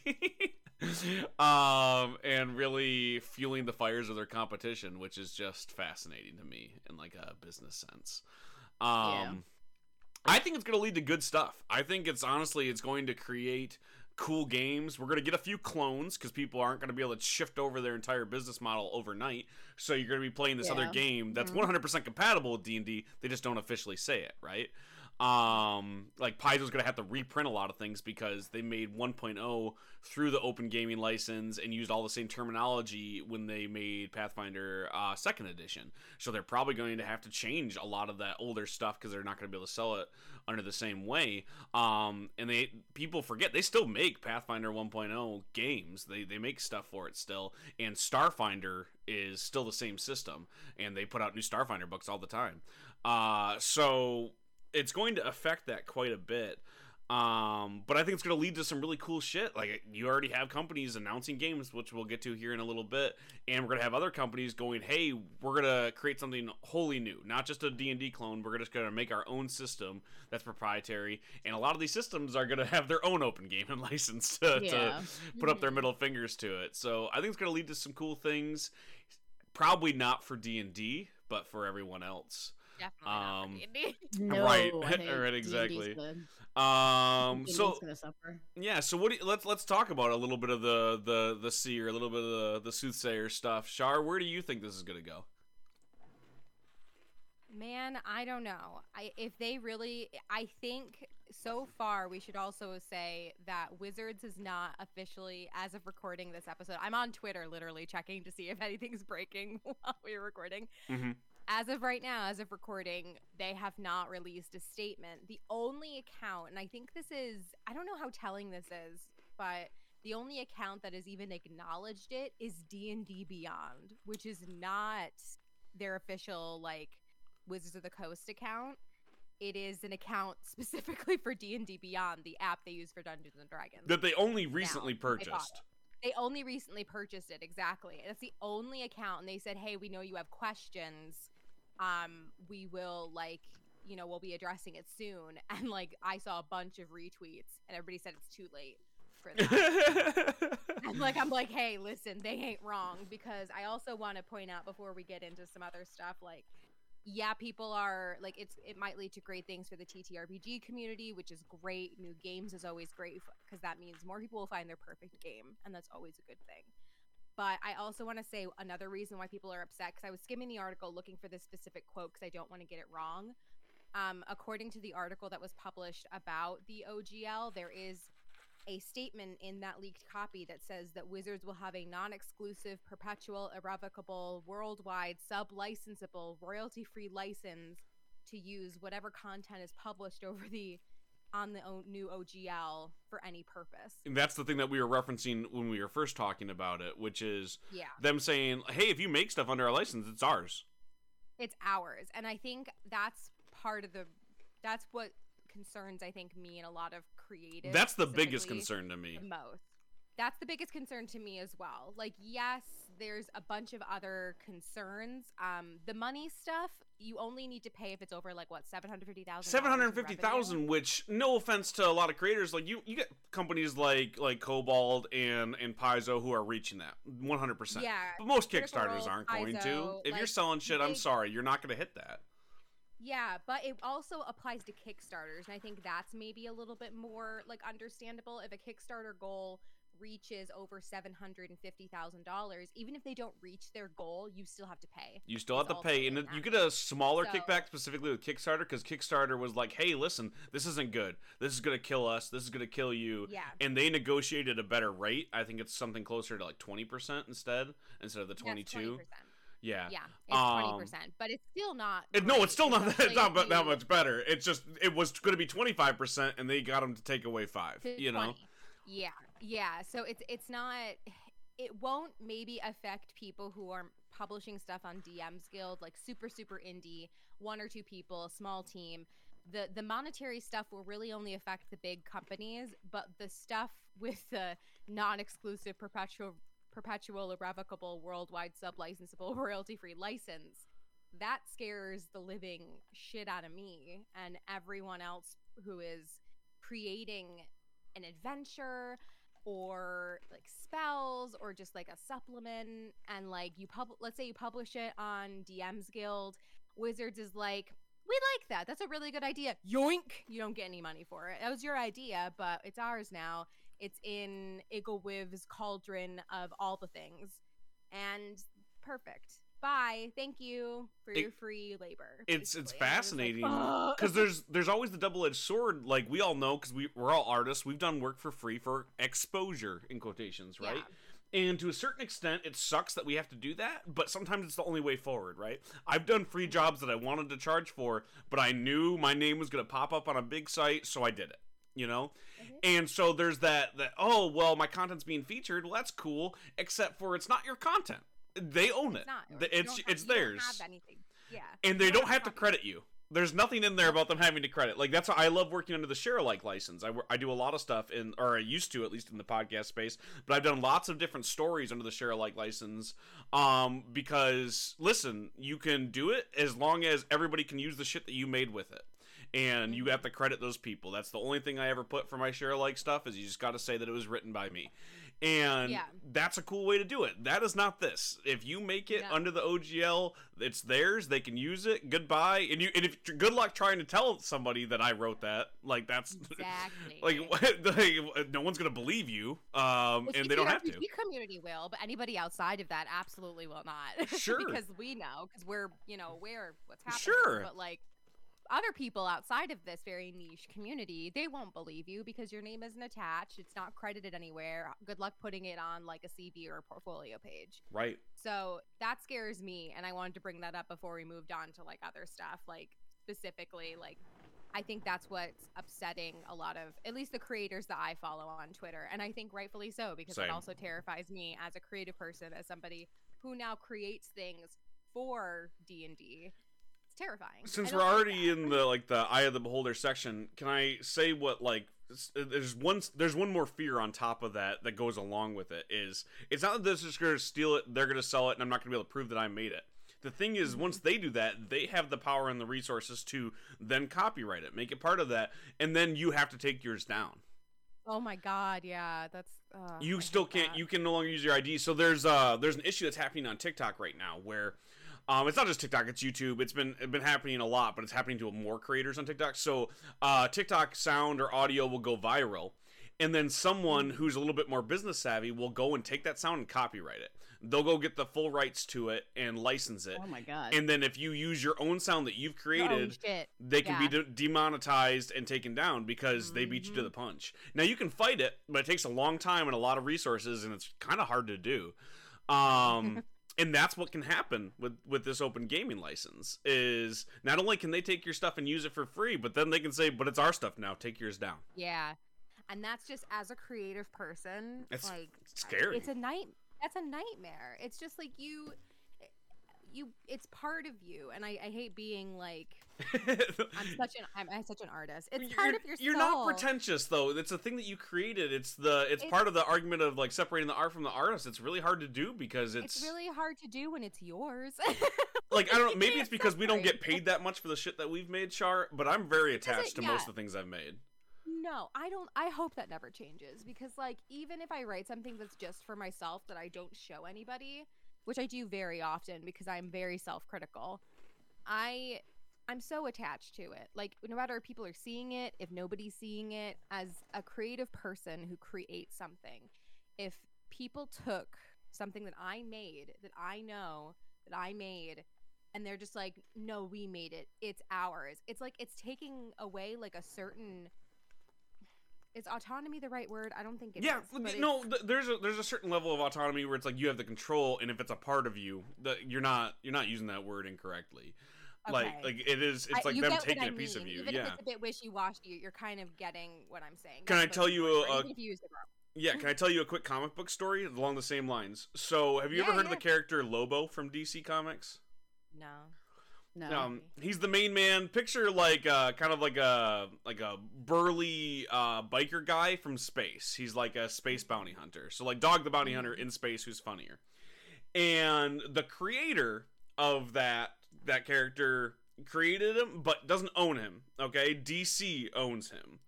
um, and really fueling the fires of their competition, which is just fascinating to me in like a business sense. Um, yeah. I think it's going to lead to good stuff. I think it's honestly it's going to create cool games. We're going to get a few clones because people aren't going to be able to shift over their entire business model overnight. So you're going to be playing this yeah. other game that's mm-hmm. 100% compatible with D&D. They just don't officially say it, right? Um, like Paizo's going to have to reprint a lot of things because they made 1.0 through the open gaming license and used all the same terminology when they made Pathfinder uh, second edition. So they're probably going to have to change a lot of that older stuff because they're not going to be able to sell it under the same way. Um, and they people forget they still make Pathfinder 1.0 games. They they make stuff for it still, and Starfinder is still the same system, and they put out new Starfinder books all the time. Uh, so it's going to affect that quite a bit. Um, but I think it's going to lead to some really cool shit. Like you already have companies announcing games, which we'll get to here in a little bit, and we're going to have other companies going, "Hey, we're going to create something wholly new, not just a D&D clone. We're just going to make our own system that's proprietary." And a lot of these systems are going to have their own open game and license to, yeah. to put up their middle fingers to it. So I think it's going to lead to some cool things. Probably not for D&D, but for everyone else. Definitely um, no, right, right, exactly. Um, so yeah, so what? Do you, let's let's talk about a little bit of the the the seer, a little bit of the the soothsayer stuff. Shar, where do you think this is gonna go? Man, I don't know. I if they really, I think so far we should also say that Wizards is not officially, as of recording this episode. I'm on Twitter, literally checking to see if anything's breaking while we're recording. Mm-hmm as of right now, as of recording, they have not released a statement. The only account, and I think this is, I don't know how telling this is, but the only account that has even acknowledged it is D&D Beyond, which is not their official like Wizards of the Coast account. It is an account specifically for D&D Beyond, the app they use for Dungeons and Dragons. That they only recently now, purchased. They only recently purchased it, exactly. That's the only account and they said, "Hey, we know you have questions um, we will like you know we'll be addressing it soon. And like i saw a bunch of retweets and everybody said it's too late for that. And like i'm like hey listen they ain't wrong. Because i also want to point out before we get into some other stuff like yeah people are like it's it might lead to great things for the ttrpg community which is great. New games is always great because that means more people will find their perfect game. And that's always a good thing but I also want to say another reason why people are upset because I was skimming the article looking for this specific quote because I don't want to get it wrong. Um, according to the article that was published about the OGL, there is a statement in that leaked copy that says that Wizards will have a non exclusive, perpetual, irrevocable, worldwide, sub licensable, royalty free license to use whatever content is published over the on the new OGL for any purpose. And that's the thing that we were referencing when we were first talking about it, which is yeah. them saying, "Hey, if you make stuff under our license, it's ours." It's ours, and I think that's part of the. That's what concerns I think me and a lot of creative. That's the biggest concern to me. most. That's the biggest concern to me as well. Like, yes, there's a bunch of other concerns. Um, the money stuff, you only need to pay if it's over like what seven hundred fifty thousand. Seven hundred fifty thousand, which no offense to a lot of creators, like you, you get companies like like Kobold and and Paizo who are reaching that one hundred percent. Yeah, but most Kickstarters aren't going to. If like, you're selling shit, I'm sorry, you're not going to hit that. Yeah, but it also applies to Kickstarters, and I think that's maybe a little bit more like understandable. If a Kickstarter goal reaches over seven hundred and fifty thousand dollars, even if they don't reach their goal, you still have to pay. You still have to pay, and it- you get a smaller So- kickback specifically with Kickstarter because Kickstarter was like, "Hey, listen, this isn't good. This is gonna kill us. This is gonna kill you." Yeah. And they negotiated a better rate. I think it's something closer to like twenty percent instead, instead of the twenty-two. 20%. Yeah. Yeah, it's twenty Um, percent, but it's still not. It- no, it's still not that, it's especially not if that much better. It's just it was going to be twenty five percent, and they got them to take away five. to You know, Yeah, yeah. So it's it's not. It won't maybe affect people who are publishing stuff on DM's Guild, like super super indie, one or two people, small team. The the monetary stuff will really only affect the big companies, but the stuff with the non-exclusive perpetual perpetual irrevocable worldwide sub-licensable royalty-free license that scares the living shit out of me and everyone else who is creating an adventure or like spells or just like a supplement and like you pub let's say you publish it on DM's Guild Wizards is like we like that. That's a really good idea. Yoink! You don't get any money for it. That was your idea but it's ours now. It's in Iggwilv's cauldron of all the things. And perfect bye thank you for It- your free labor it's it's basically. And I was like, fascinating because there's there's always the double edged sword. Like we all know, because we we're all artists. We've done work for free for exposure in quotations, right? And to a certain extent, it sucks that we have to do that, but sometimes it's the only way forward, right? I've done free jobs that I wanted to charge for, but I knew my name was going to pop up on a big site, so I did it, you know? Mhm. And so there's that, that, oh, well, my content's being featured. Well, that's cool, except for it's not your content. They own it. It's not. It's, have- it's theirs have anything. Yeah. and You they don't a have to credit you. There's nothing in there about them having to credit. Like that's why I love working under the share alike license. I, I do a lot of stuff in, or I used to at least in the podcast space, but I've done lots of different stories under the share alike license. Um, because listen, you can do it as long as everybody can use the shit that you made with it, and you have to credit those people. That's the only thing I ever put for my share alike stuff is you just got to say that it was written by me. And Yeah. that's a cool way to do it. That is not this. If you make it No. under the OGL, it's theirs. They can use it. Goodbye. And you and if good luck trying to tell somebody that I wrote that. Like that's Exactly. like, like no one's gonna believe you. Um, Well, and they don't have to. TTRPG community will, but anybody outside of that absolutely will not. Sure. because we know, because we're you know aware of what's happening. Sure. But like other people outside of this very niche community, they won't believe you because your name isn't attached. It's not credited anywhere. Good luck putting it on like a CV or a portfolio page. Right. So that scares me, and I wanted to bring that up before we moved on to like other stuff, like specifically like. I think that's what's upsetting a lot of, at least the creators that I follow on Twitter, and I think rightfully so because Same. it also terrifies me as a creative person, as somebody who now creates things for D and D. It's terrifying. Since we're already in the like the eye of the beholder section, can I say what like there's one there's one more fear on top of that that goes along with it is it's not that they're just gonna steal it, they're gonna sell it, and I'm not gonna be able to prove that I made it. The thing is, Mm-hmm. once they do that, they have the power and the resources to then copyright it, make it part of that, and then you have to take yours down. Oh my god, yeah, that's. Uh, you I still can't that. you can no longer use your id so there's uh there's an issue that's happening on tiktok right now where um it's not just tiktok it's youtube it's been it's been happening a lot but it's happening to more creators on tiktok so uh tiktok sound or audio will go viral and then someone who's a little bit more business savvy will go and take that sound and copyright it they'll go get the full rights to it and license it Oh my god. and then if you use your own sound that you've Oh, created shit. they can Yeah. be de- demonetized and taken down because they beat you to the punch. Now you can fight it, but it takes a long time and a lot of resources, and it's kind of hard to do. Um, and that's what can happen with with this open gaming license. Is not only can they take your stuff and use it for free, but then they can say, "But it's our stuff now. Take yours down." Yeah, and that's just as a creative person, It's like scary. It's a night. That's a nightmare. It's just like you, you. It's part of you, and I, I hate being like I'm such an I'm, I'm such an artist. It's you're, part of your you're soul. not pretentious though. It's a thing that you created. It's the it's, It's- part of the argument of like separating the art from the artist. It's really hard to do because it's, It's really hard to do when it's yours. like I don't know. Maybe it's because we don't get paid that much for the shit that we've made, Char. But I'm very attached to yeah. most of the things I've made. No, I don't. I hope that never changes because, like, even if I write something that's just for myself that I don't show anybody, which I do very often because I'm very self-critical, I I'm so attached to it. Like no matter if people are seeing it, if nobody's seeing it, as a creative person who creates something, if people took something that I made, that I know that I made, and they're just like, no, we made it. It's ours. It's like it's taking away like a certain. Is autonomy the right word? I don't think it is. yeah, th- no, th- there's a there's a certain level of autonomy where it's like you have the control, and if it's a part of you, that you're not you're not using that word incorrectly. Like Okay. like it is, it's I- like them taking I a piece of you. Even yeah. if it's a bit wishy-washy, you're kind of getting what I'm saying. Can That's I tell you a- a- Yeah, can I tell you a quick comic book story along the same lines? So, have you ever Yeah, heard of the character Lobo from DC Comics? No. No. Um, he's the main man. Picture like uh, kind of like a like a burly uh, biker guy from space. He's like a space bounty hunter. So like Dog the Bounty Hunter in space, who's funnier. And the creator of that that character created him, but doesn't own him. Okay, DC owns him.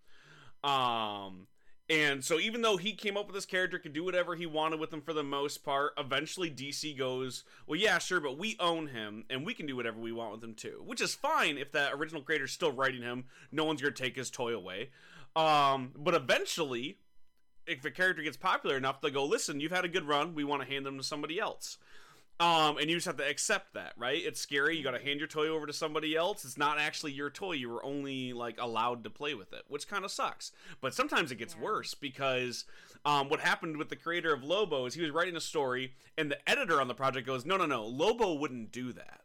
Um, and so even though he came up with this character, could do whatever he wanted with him for the most part, eventually DC goes, well, yeah, sure, but we own him and we can do whatever we want with him too, which is fine if that original creator's still writing him. No one's gonna take his toy away. Um, but eventually, if the character gets popular enough, they'll go, listen, you've had a good run. We want to hand them to somebody else. Um, and you just have to accept that, right? It's scary. You got to hand your toy over to somebody else. It's not actually your toy. You were only like allowed to play with it, which kind of sucks. But sometimes it gets Yeah. worse because um, what happened with the creator of Lobo is he was writing a story, and the editor on the project goes, "No, no, no, Lobo wouldn't do that."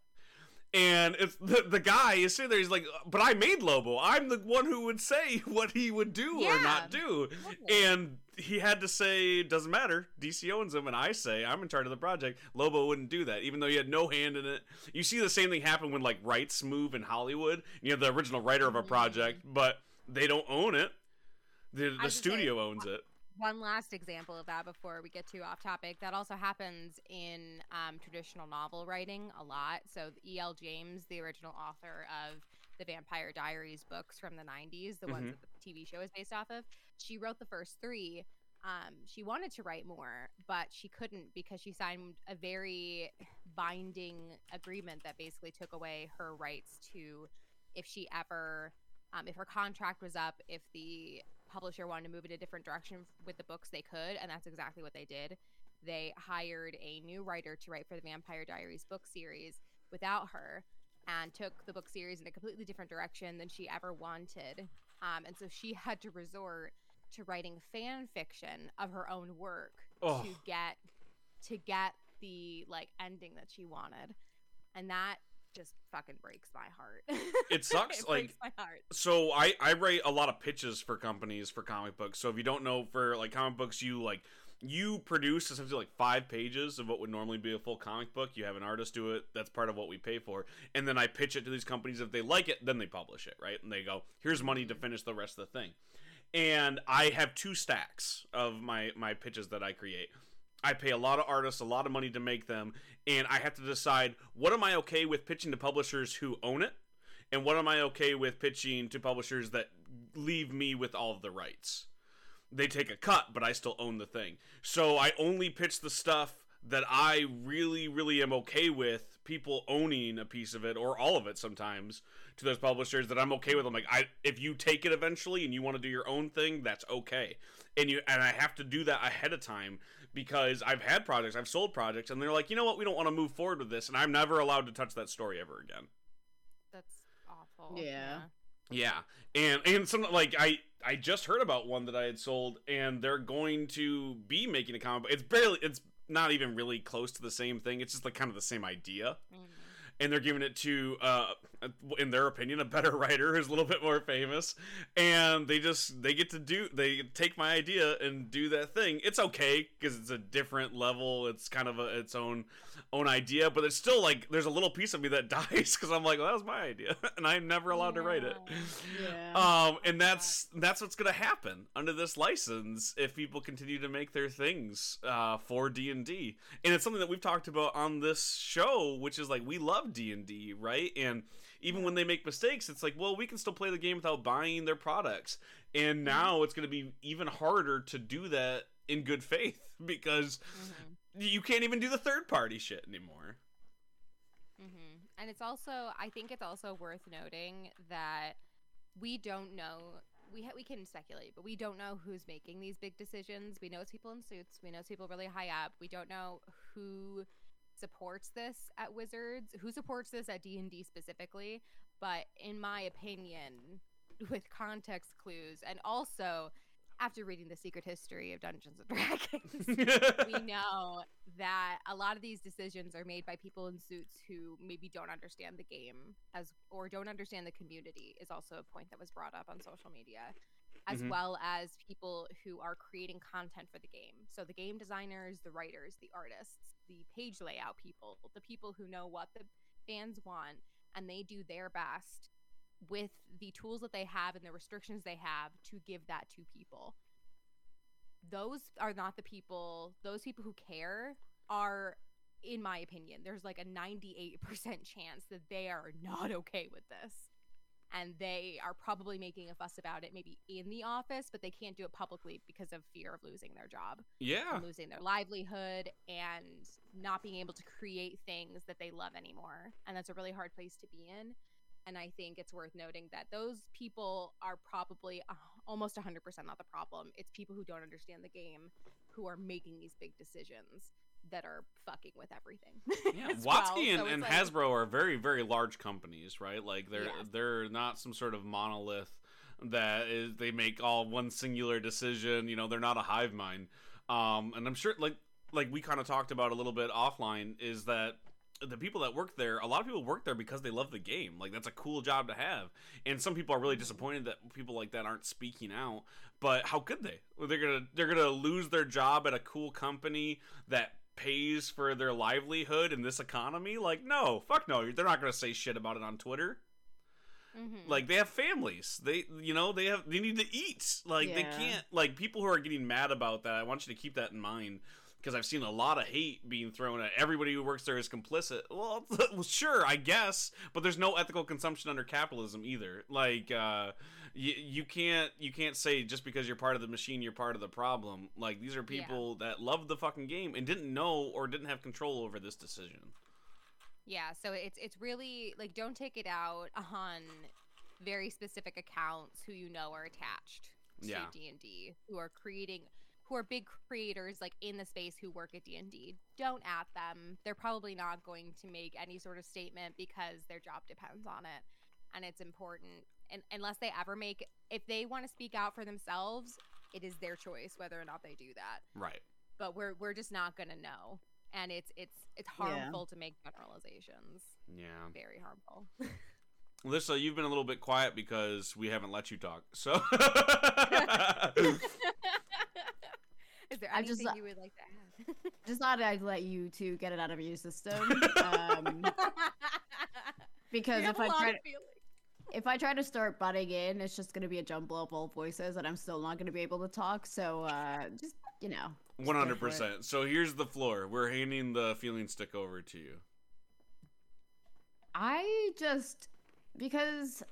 And it's the, the guy is sitting there. He's like, "But I made Lobo. I'm the one who would say what he would do or not do." Totally. And he had to say, "Doesn't matter. DC owns him, and I say I'm in charge of the project." Lobo wouldn't do that, even though he had no hand in it. You see the same thing happen when like rights move in Hollywood. You have the original writer of a project, but they don't own it. The, the was gonna say, studio owns it. One last example of that before we get too off topic. That also happens in um, traditional novel writing a lot. So el james the original author of the vampire diaries books from the 90s the ones Mhm. that the tv show is based off of she wrote the first three. Um, she wanted to write more but she couldn't because she signed a very binding agreement that basically took away her rights to if she ever um, if her contract was up if the publisher wanted to move in a different direction with the books they could and that's exactly what they did. They hired a new writer to write for the vampire diaries book series without her and took the book series in a completely different direction than she ever wanted. Um, and so she had to resort to writing fan fiction of her own work Oh. to get to get the like ending that she wanted. And that just fucking breaks my heart It sucks, it like- breaks my heart so I I write a lot of pitches for companies for comic books. So if you don't know for like comic books, you like you produce essentially like five pages of what would normally be a full comic book. You have an artist do it. That's part of what we pay for. And then I pitch it to these companies. If they like it, then they publish it, right? And they go, "Here's money to mm-hmm. finish the rest of the thing." And I have two stacks of my my pitches that I create. I pay a lot of artists a lot of money to make them, and I have to decide what am I okay with pitching to publishers who own it, and what am I okay with pitching to publishers that leave me with all of the rights. They take a cut, but I still own the thing. So I only pitch the stuff that I really, really am okay with people owning a piece of it or all of it sometimes to those publishers that I'm okay with. I'm like, I if you take it eventually and you want to do your own thing, that's okay. And you and I have to do that ahead of time because I've had projects, I've sold projects, and they're like, you know what, we don't want to move forward with this, and I'm never allowed to touch that story ever again. that's awful Yeah. Yeah, and and some like I I just heard about one that I had sold, and they're going to be making a comic book. It's barely it's not even really close to the same thing. It's just like kind of the same idea, Mhm. and they're giving it to uh in their opinion a better writer who's a little bit more famous, and they just they get to do they take my idea and do that thing. It's okay because it's a different level. It's kind of a, its own own idea, but it's still like there's a little piece of me that dies because I'm like, well, that was my idea, and I'm never allowed to write it. Yeah. Um, and that's that's what's gonna happen under this license if people continue to make their things uh, for D and D, and it's something that we've talked about on this show, which is like we love D and D, right? And even when they make mistakes, it's like, well, we can still play the game without buying their products, and now it's gonna be even harder to do that in good faith because Mhm. you can't even do the third party shit anymore. hmm And it's also, I think it's also worth noting that we don't know. We ha- we can speculate, but we don't know who's making these big decisions. We know it's people in suits. We know it's people really high up. We don't know who supports this at Wizards, who supports this at D and D specifically. But in my opinion, with context clues, and also after reading the secret history of Dungeons and Dragons, we know that a lot of these decisions are made by people in suits who maybe don't understand the game as or don't understand the community is also a point that was brought up on social media as Mhm. well as people who are creating content for the game. So the game designers the writers the artists the page layout people the people who know what the fans want and they do their best with the tools that they have and the restrictions they have to give that to people. Those are not the people those people who care are in my opinion there's like a 98% chance that they are not okay with this and they are probably making a fuss about it maybe in the office but they can't do it publicly because of fear of losing their job yeah. losing their livelihood and not being able to create things that they love anymore. And that's a really hard place to be in. And i think it's worth noting that those people are probably uh, almost 100% not the problem. It's people who don't understand the game who are making these big decisions that are fucking with everything Yeah, as well. WotC and, So and like- Hasbro are very, very large companies, right? Like they're Yes. they're not some sort of monolith that is they make all one singular decision. You know, they're not a hive mind. Um, and I'm sure, like like we kind of talked about a little bit offline, is that the people that work there, a lot of people work there because they love the game. Like that's a cool job to have. And some people are really disappointed that people like that aren't speaking out. But how could they? Well, They're gonna they're gonna lose their job at a cool company that pays for their livelihood in this economy. Like no, fuck no. They're not gonna say shit about it on Twitter. Mhm. Like they have families. They you know they have they need to eat. Like they can't like people who are getting mad about that. I want you to keep that in mind because I've seen a lot of hate being thrown at everybody who works there is complicit. Well, well, sure, I guess, but there's no ethical consumption under capitalism either. Like uh you, you can't you can't say just because you're part of the machine you're part of the problem. Like these are Yeah. people that love the fucking game and didn't know or didn't have control over this decision. Yeah, so it's it's really like don't take it out on very specific accounts who you know are attached to Yeah. D&D who are creating who are big creators like in the space who work at D&D. Don't at them. They're probably not going to make any sort of statement because their job depends on it. And it's important and unless they ever make if they want to speak out for themselves, it is their choice whether or not they do that Right. but we're we're just not gonna know and it's it's it's Yeah. harmful to make generalizations Yeah. very harmful Alyssa, you've been a little bit quiet because we haven't let you talk. So is there I just- anything you would like to add Just thought I'd let you two get it out of your system. Um, because You have if a I lot try of to, feelings. If I try to start butting in, it's just gonna be a jumble of old voices, and I'm still not gonna be able to talk. So uh, just you know, one hundred percent. So here's the floor. We're handing the feeling stick over to you. I just because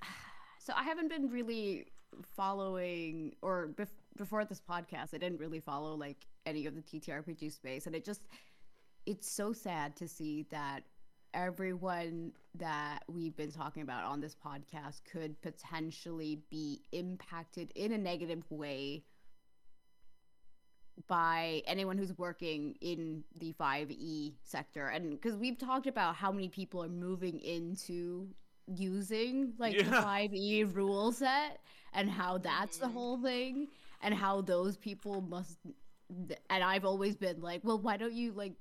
so I haven't been really following or bef- before this podcast I didn't really follow like any of the TTRPG space and it just it's so sad to see that everyone that we've been talking about on this podcast could potentially be impacted in a negative way by anyone who's working in the 5e sector and because we've talked about how many people are moving into using like the 5e rule set and how that's the Mhm. whole thing and how those people must and I've always been like well why don't you like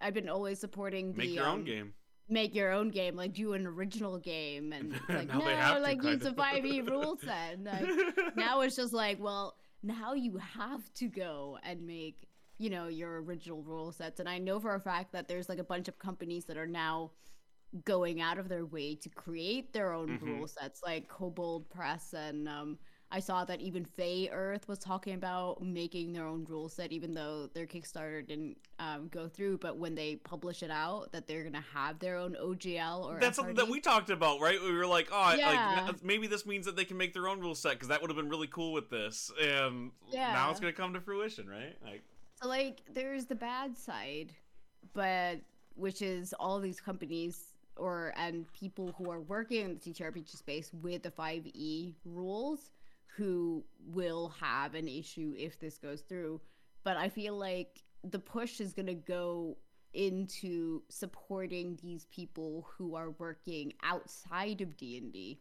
I've been always supporting the Make your own um, game. Make your own game like do an original game and like no to, like kind use the of. 5e rule set and like, now it's just like well now you have to go and make you know your original rule sets and i know for a fact that there's like a bunch of companies that are now going out of their way to create their own Mhm. rule sets like kobold press and um I saw that even Faye Earth was talking about making their own rule set, even though their Kickstarter didn't um, go through. But when they publish it out, that they're gonna have their own OGL or That's something that we talked about, right? We were like, oh, Yeah. like maybe this means that they can make their own rule set because that would have been really cool with this, and now it's gonna come to fruition, right? Like, So like there's the bad side, but which is all these companies or and people who are working in the TTRPG space with the 5e rules who will have an issue if this goes through. But I feel like the push is going to go into supporting these people who are working outside of D&D.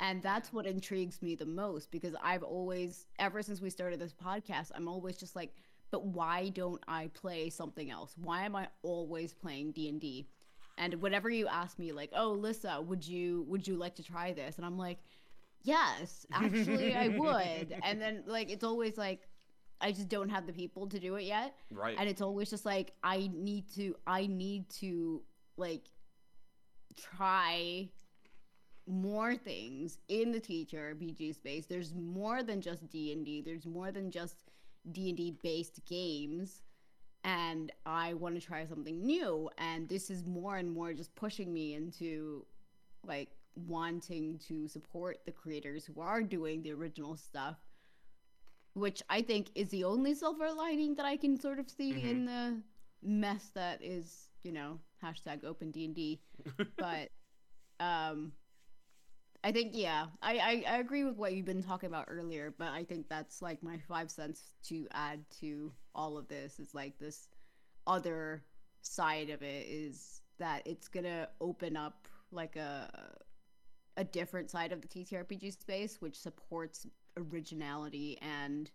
And that's what intrigues me the most because I've always ever since we started this podcast, I'm always just like but why don't I play something else? Why am I always playing D&D? And whenever you ask me like, "Oh, Lissa, would you would you like to try this?" and I'm like, "Yes, actually I would." and then like it's always like I just don't have the people to do it yet. Right. And it's always just like I need to I need to like try more things in the teacher TTRPG space. There's more than just D&D. There's more than just D&D based games and I want to try something new and this is more and more just pushing me into like wanting to support the creators who are doing the original stuff which I think is the only silver lining that I can sort of see Mhm. in the mess that is, you know, hashtag open D and D. But um, I think yeah, I, I I agree with what you've been talking about earlier. But I think that's like my five cents to add to all of this is like this other side of it is that it's gonna open up like a a different side of the TTRPG space, which supports originality and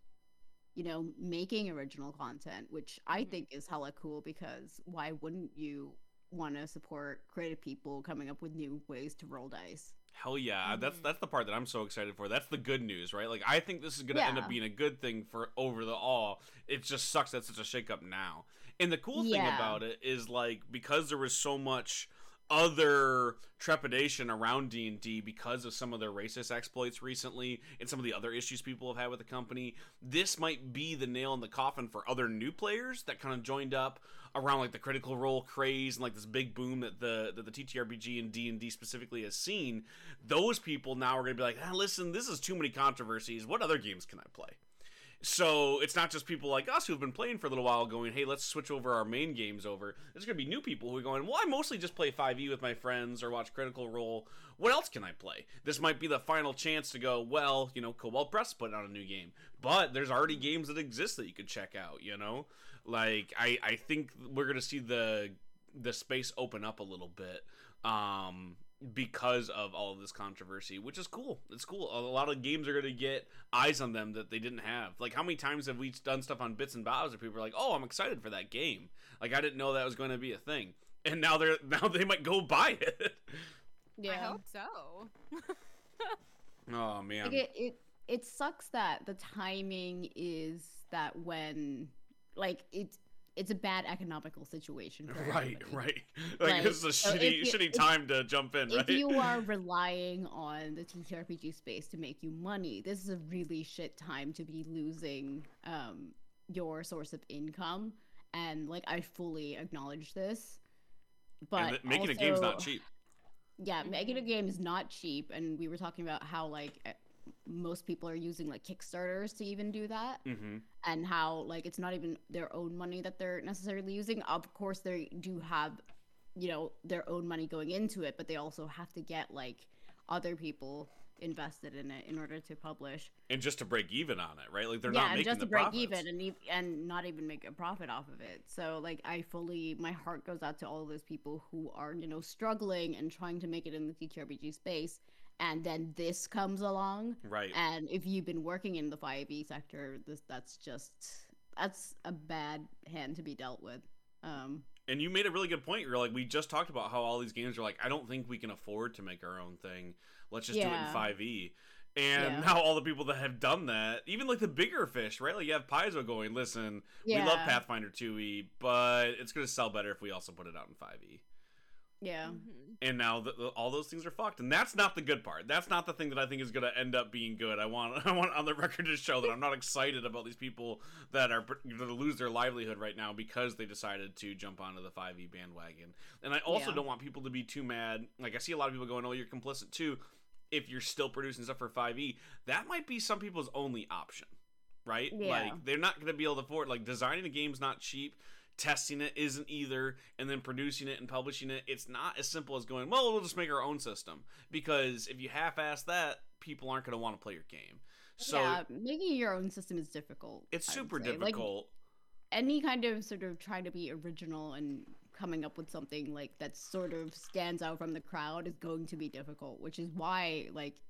you know making original content, which I Mhm. think is hella cool because why wouldn't you want to support creative people coming up with new ways to roll dice? Hell yeah, that's Mhm. that's the part that I'm so excited for. That's the good news, right? Like I think this is gonna end up being a good thing for over the all. It just sucks that it's such a shakeup now. And the cool thing about it is like because there was so much other trepidation around D&D because of some of their racist exploits recently and some of the other issues people have had with the company. This might be the nail in the coffin for other new players that kind of joined up around like the critical role craze and like this big boom that the that the TTRPG and D&D specifically has seen. Those people now are going to be like ah, listen this is too many controversies. What other games can I play so it's not just people like us who've been playing for a little while going, hey, let's switch over our main games over. There's going to be new people who are going, well, I mostly just play 5e with my friends or watch Critical Role. What else can I play? This might be the final chance to go, well, you know, Kobold Press put out a new game. But there's already games that exist that you could check out, you know? Like, I, I think we're going to see the the space open up a little bit. Um, because of all of this controversy, which is cool. It's cool. A lot of games are going to get eyes on them that they didn't have. Like, how many times have we done stuff on bits and bobs where people are like, "Oh, I'm excited for that game." Like, I didn't know that was going to be a thing, and now they're now they might go buy it. Yeah, I hope so. oh man, Like it, it it sucks that the timing is that when like it's it's a bad economical situation right, everybody. right. Like, Like, this is a so shitty you- shitty if- time to jump in, right? If you are relying on the TTRPG space to make you money, this is a really shit time to be losing um, your source of income. And like I fully acknowledge this, but th- making a game's not cheap. yeah, making a game is not cheap, and we were talking about how like most people are using like Kickstarters to even do that, Mm-hmm. and how like it's not even their own money that they're necessarily using. Of course, they do have, you know, their own money going into it, but they also have to get like other people invested in it in order to publish. And just to break even on it, right? Like they're yeah, not and making just the to break profits. even and ev- and not even make a profit off of it. So like I fully my heart goes out to all those people who are, you know, struggling and trying to make it in the TTRPG space and then this comes along Right. and if you've been working in the 5e sector, this that's just that's a bad hand to be dealt with. Um And you made a really good point. You're like, we just talked about how all these games are like, I don't think we can afford to make our own thing. Let's just Yeah. do it in 5e. And Yeah. now all the people that have done that, even like the bigger fish, right? Like you have Paizo going, listen, we love Pathfinder 2e, but it's going to sell better if we also put it out in 5e. Yeah. Mhm. And now the, the- all those things are fucked, and that's not the good part. That's not the thing that I think is going to end up being good. I want I want on the record to show that I'm not excited about these people that are going to lose their livelihood right now because they decided to jump onto the 5e bandwagon. And I also Yeah. don't want people to be too mad. Like I see a lot of people going, "Oh, you're complicit too." If you're still producing stuff for 5e, that might be some people's only option, right? Yeah. Like they're not going to be able to afford. Like designing a game's not cheap testing it isn't either, and then producing it and publishing it. It's not as simple as going, well, we'll just make our own system. Because if you half ass that, people aren't going to want to play your game. So yeah, making your own system is difficult. it's I super say. Like, difficult. any kind of sort of trying to be original and coming up with something like that sort of stands out from the crowd is going to be difficult which is why like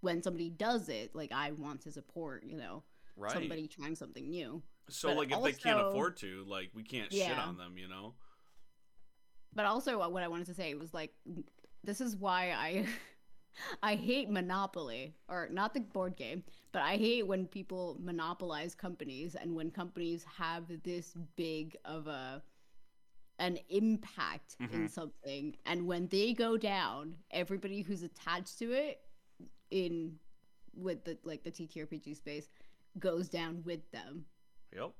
when somebody does it like i want to support you know right. somebody trying something new so, but like, if they can't afford to, like, we can't shit on them, you know? but also uh, what i wanted to say was like this is why i i hate monopoly or not the board game but i hate when people monopolize companies and when companies have this big of a an impact in Mhm. something and when they go down everybody who's attached to it in with the like the ttrpg space goes down with them Yep.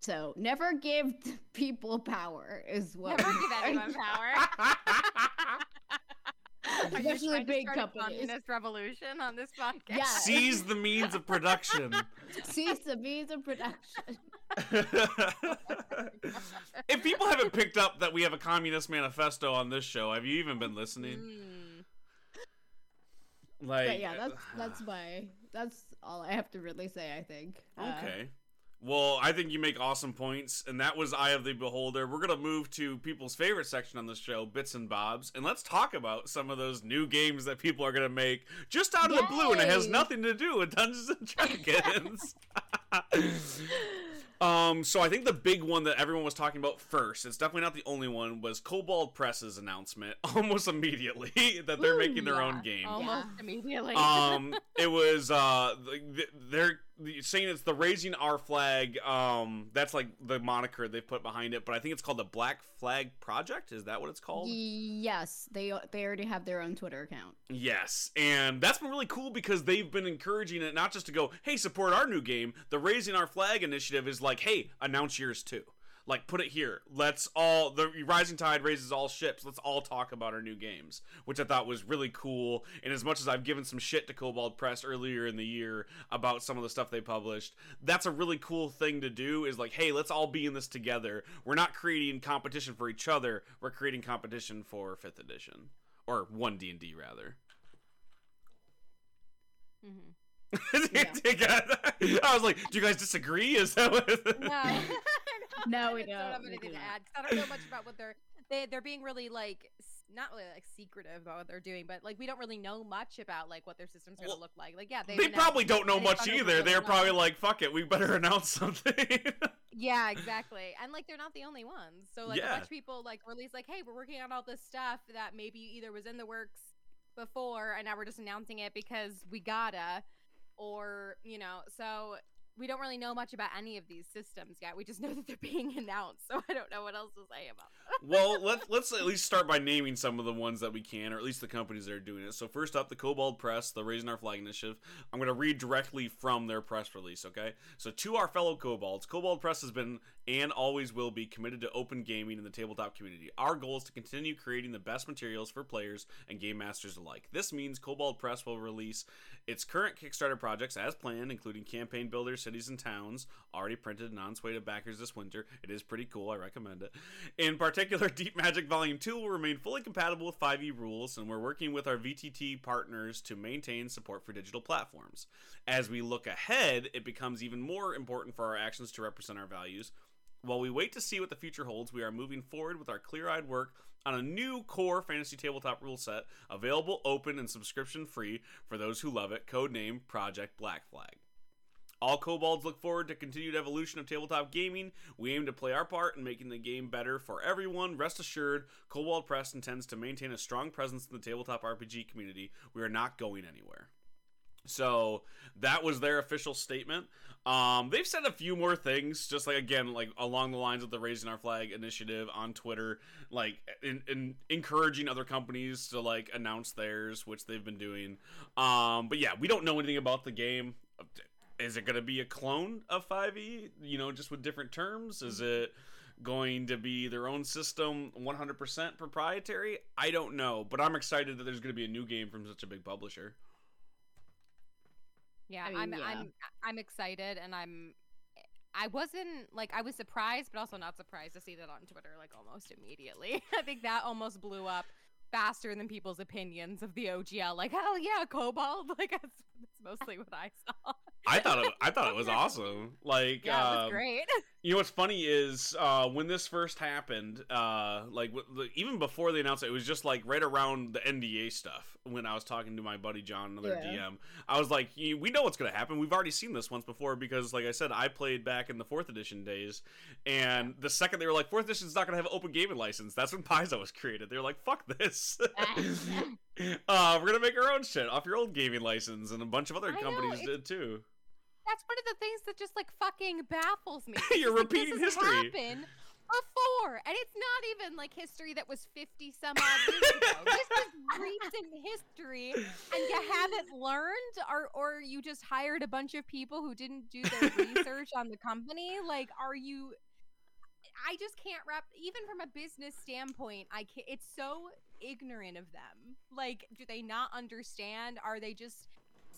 so never give people power is what Never give anyone power. Are you Especially trying to big a companies. communist revolution on this podcast. Yeah. Seize the means of production. Seize the means of production. if people haven't picked up that we have a communist manifesto on this show, have you even been listening? Mm. Like, But yeah, that's that's my that's all I have to really say. I think. Uh, Okay. Well, I think you make awesome points, and that was Eye of the Beholder. We're gonna move to people's favorite section on the show, bits and bobs, and let's talk about some of those new games that people are gonna make just out of the blue, and it has nothing to do with Dungeons and Dragons. um, so I think the big one that everyone was talking about first, it's definitely not the only one, was Kobold Press's announcement almost immediately that they're Ooh, making their yeah. own game Almost immediately. um it was uh they're saying it's the raising our flag um that's like the moniker they've put behind it but i think it's called the black flag project. Is that what it's called? Yes, they they already have their own Twitter account. yes. And that's been really cool because they've been encouraging it not just to go hey support our new game. The raising our flag initiative is like hey announce yours too like put it here let's all the rising tide raises all ships let's all talk about our new games which i thought was really cool and as much as i've given some shit to Kobold Press earlier in the year about some of the stuff they published that's a really cool thing to do is like hey let's all be in this together we're not creating competition for each other we're creating competition for fifth edition or 1d&d rather Mm-hmm. I was like, "Do you guys disagree?" Is that what? No. No, we I don't. have anything do to not. add 'cause I don't know much about what they're they they're being really like not really like secretive about what they're doing, but like we don't really know much about like what their system's gonna Well, look like. Like yeah, They, they've probably don't know much either. They're probably low. like, "Fuck it, we better announce something." Yeah, exactly. And like they're not the only ones. So like Yeah. a bunch of people like release like, hey, we're working on all this stuff that maybe either was in the works before and now we're just announcing it because we gotta or you know, so we don't really know much about any of these systems yet. We just know that they're being announced, so I don't know what else to say about them. well, let's let's at least start by naming some of the ones that we can, or at least the companies that are doing it. So first up, the Kobold Press, the Raising Our Flag Initiative. I'm going to read directly from their press release. Okay, so to our fellow Kobolds, Kobold Press has been and always will be committed to open gaming in the tabletop community. Our goal is to continue creating the best materials for players and game masters alike. This means Kobold Press will release its current Kickstarter projects as planned, including campaign builders, cities, and towns, already printed and on its way to backers this winter. It is pretty cool. I recommend it. In particular, Deep Magic Volume 2 will remain fully compatible with 5e rules, and we're working with our VTT partners to maintain support for digital platforms. As we look ahead, it becomes even more important for our actions to represent our values. While we wait to see what the future holds, we are moving forward with our clear eyed work on a new core fantasy tabletop rule set, available open and subscription free for those who love it, codename Project Black Flag. All kobolds look forward to continued evolution of tabletop gaming. We aim to play our part in making the game better for everyone. Rest assured, Kobold Press intends to maintain a strong presence in the tabletop RPG community. We are not going anywhere. So that was their official statement. Um, they've said a few more things, just like again, like along the lines of the Raising Our Flag initiative on Twitter, like in, in encouraging other companies to like announce theirs, which they've been doing. Um, but yeah, we don't know anything about the game. Is it going to be a clone of 5e? You know, just with different terms? Is it going to be their own system, 100% proprietary? I don't know, but I'm excited that there's going to be a new game from such a big publisher. Yeah, I mean, I'm yeah. I'm I'm excited and I'm I wasn't like I was surprised, but also not surprised to see that on Twitter like almost immediately. I think that almost blew up faster than people's opinions of the OGL. Like, hell yeah, Kobold. Like that's, that's mostly what I saw. I thought it, I thought it was awesome. Like, Yeah, it was um, great. You know what's funny is uh, when this first happened, uh, like w- the- even before they announced it, it was just like right around the NDA stuff. When I was talking to my buddy John, another Yeah. DM, I was like, "We know what's gonna happen. We've already seen this once before because, like I said, I played back in the fourth edition days, and the second they were like, fourth edition is not gonna have an open gaming license. That's when Paizo was created. They're like, fuck this. uh, we're gonna make our own shit off your old gaming license, and a bunch of other I companies it's- did too. That's one of the things that just like fucking baffles me. You're like, repeating has history. Happened before, and it's not even like history that was fifty some odd years ago. this is recent history, and you haven't learned, or or you just hired a bunch of people who didn't do their research on the company. Like, are you? I just can't wrap. Even from a business standpoint, I can't. It's so ignorant of them. Like, do they not understand? Are they just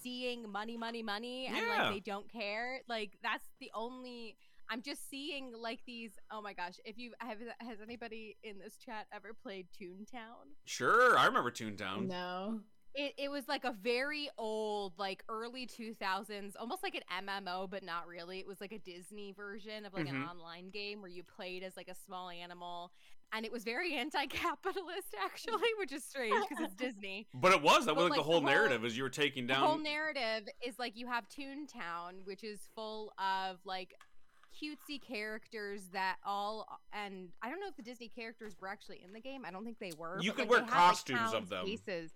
seeing money, money, money, and Yeah. like they don't care? Like, that's the only. I'm just seeing like these. Oh my gosh! If you have, has anybody in this chat ever played Toontown? Sure, I remember Toontown. no. It, it was like a very old, like early 2000s, almost like an MMO, but not really. It was like a Disney version of like an Mhm. online game where you played as like a small animal. And it was very anti capitalist, actually, which is strange because it's Disney. But it was that But, was like, like, the the whole whole- narrative as you were taking down. The whole narrative is like you have Toontown, which is full of like cutesy characters that all and I don't know if the Disney characters were actually in the game. I don't think they were. You could like, wear they had, like, costumes of them. Faces.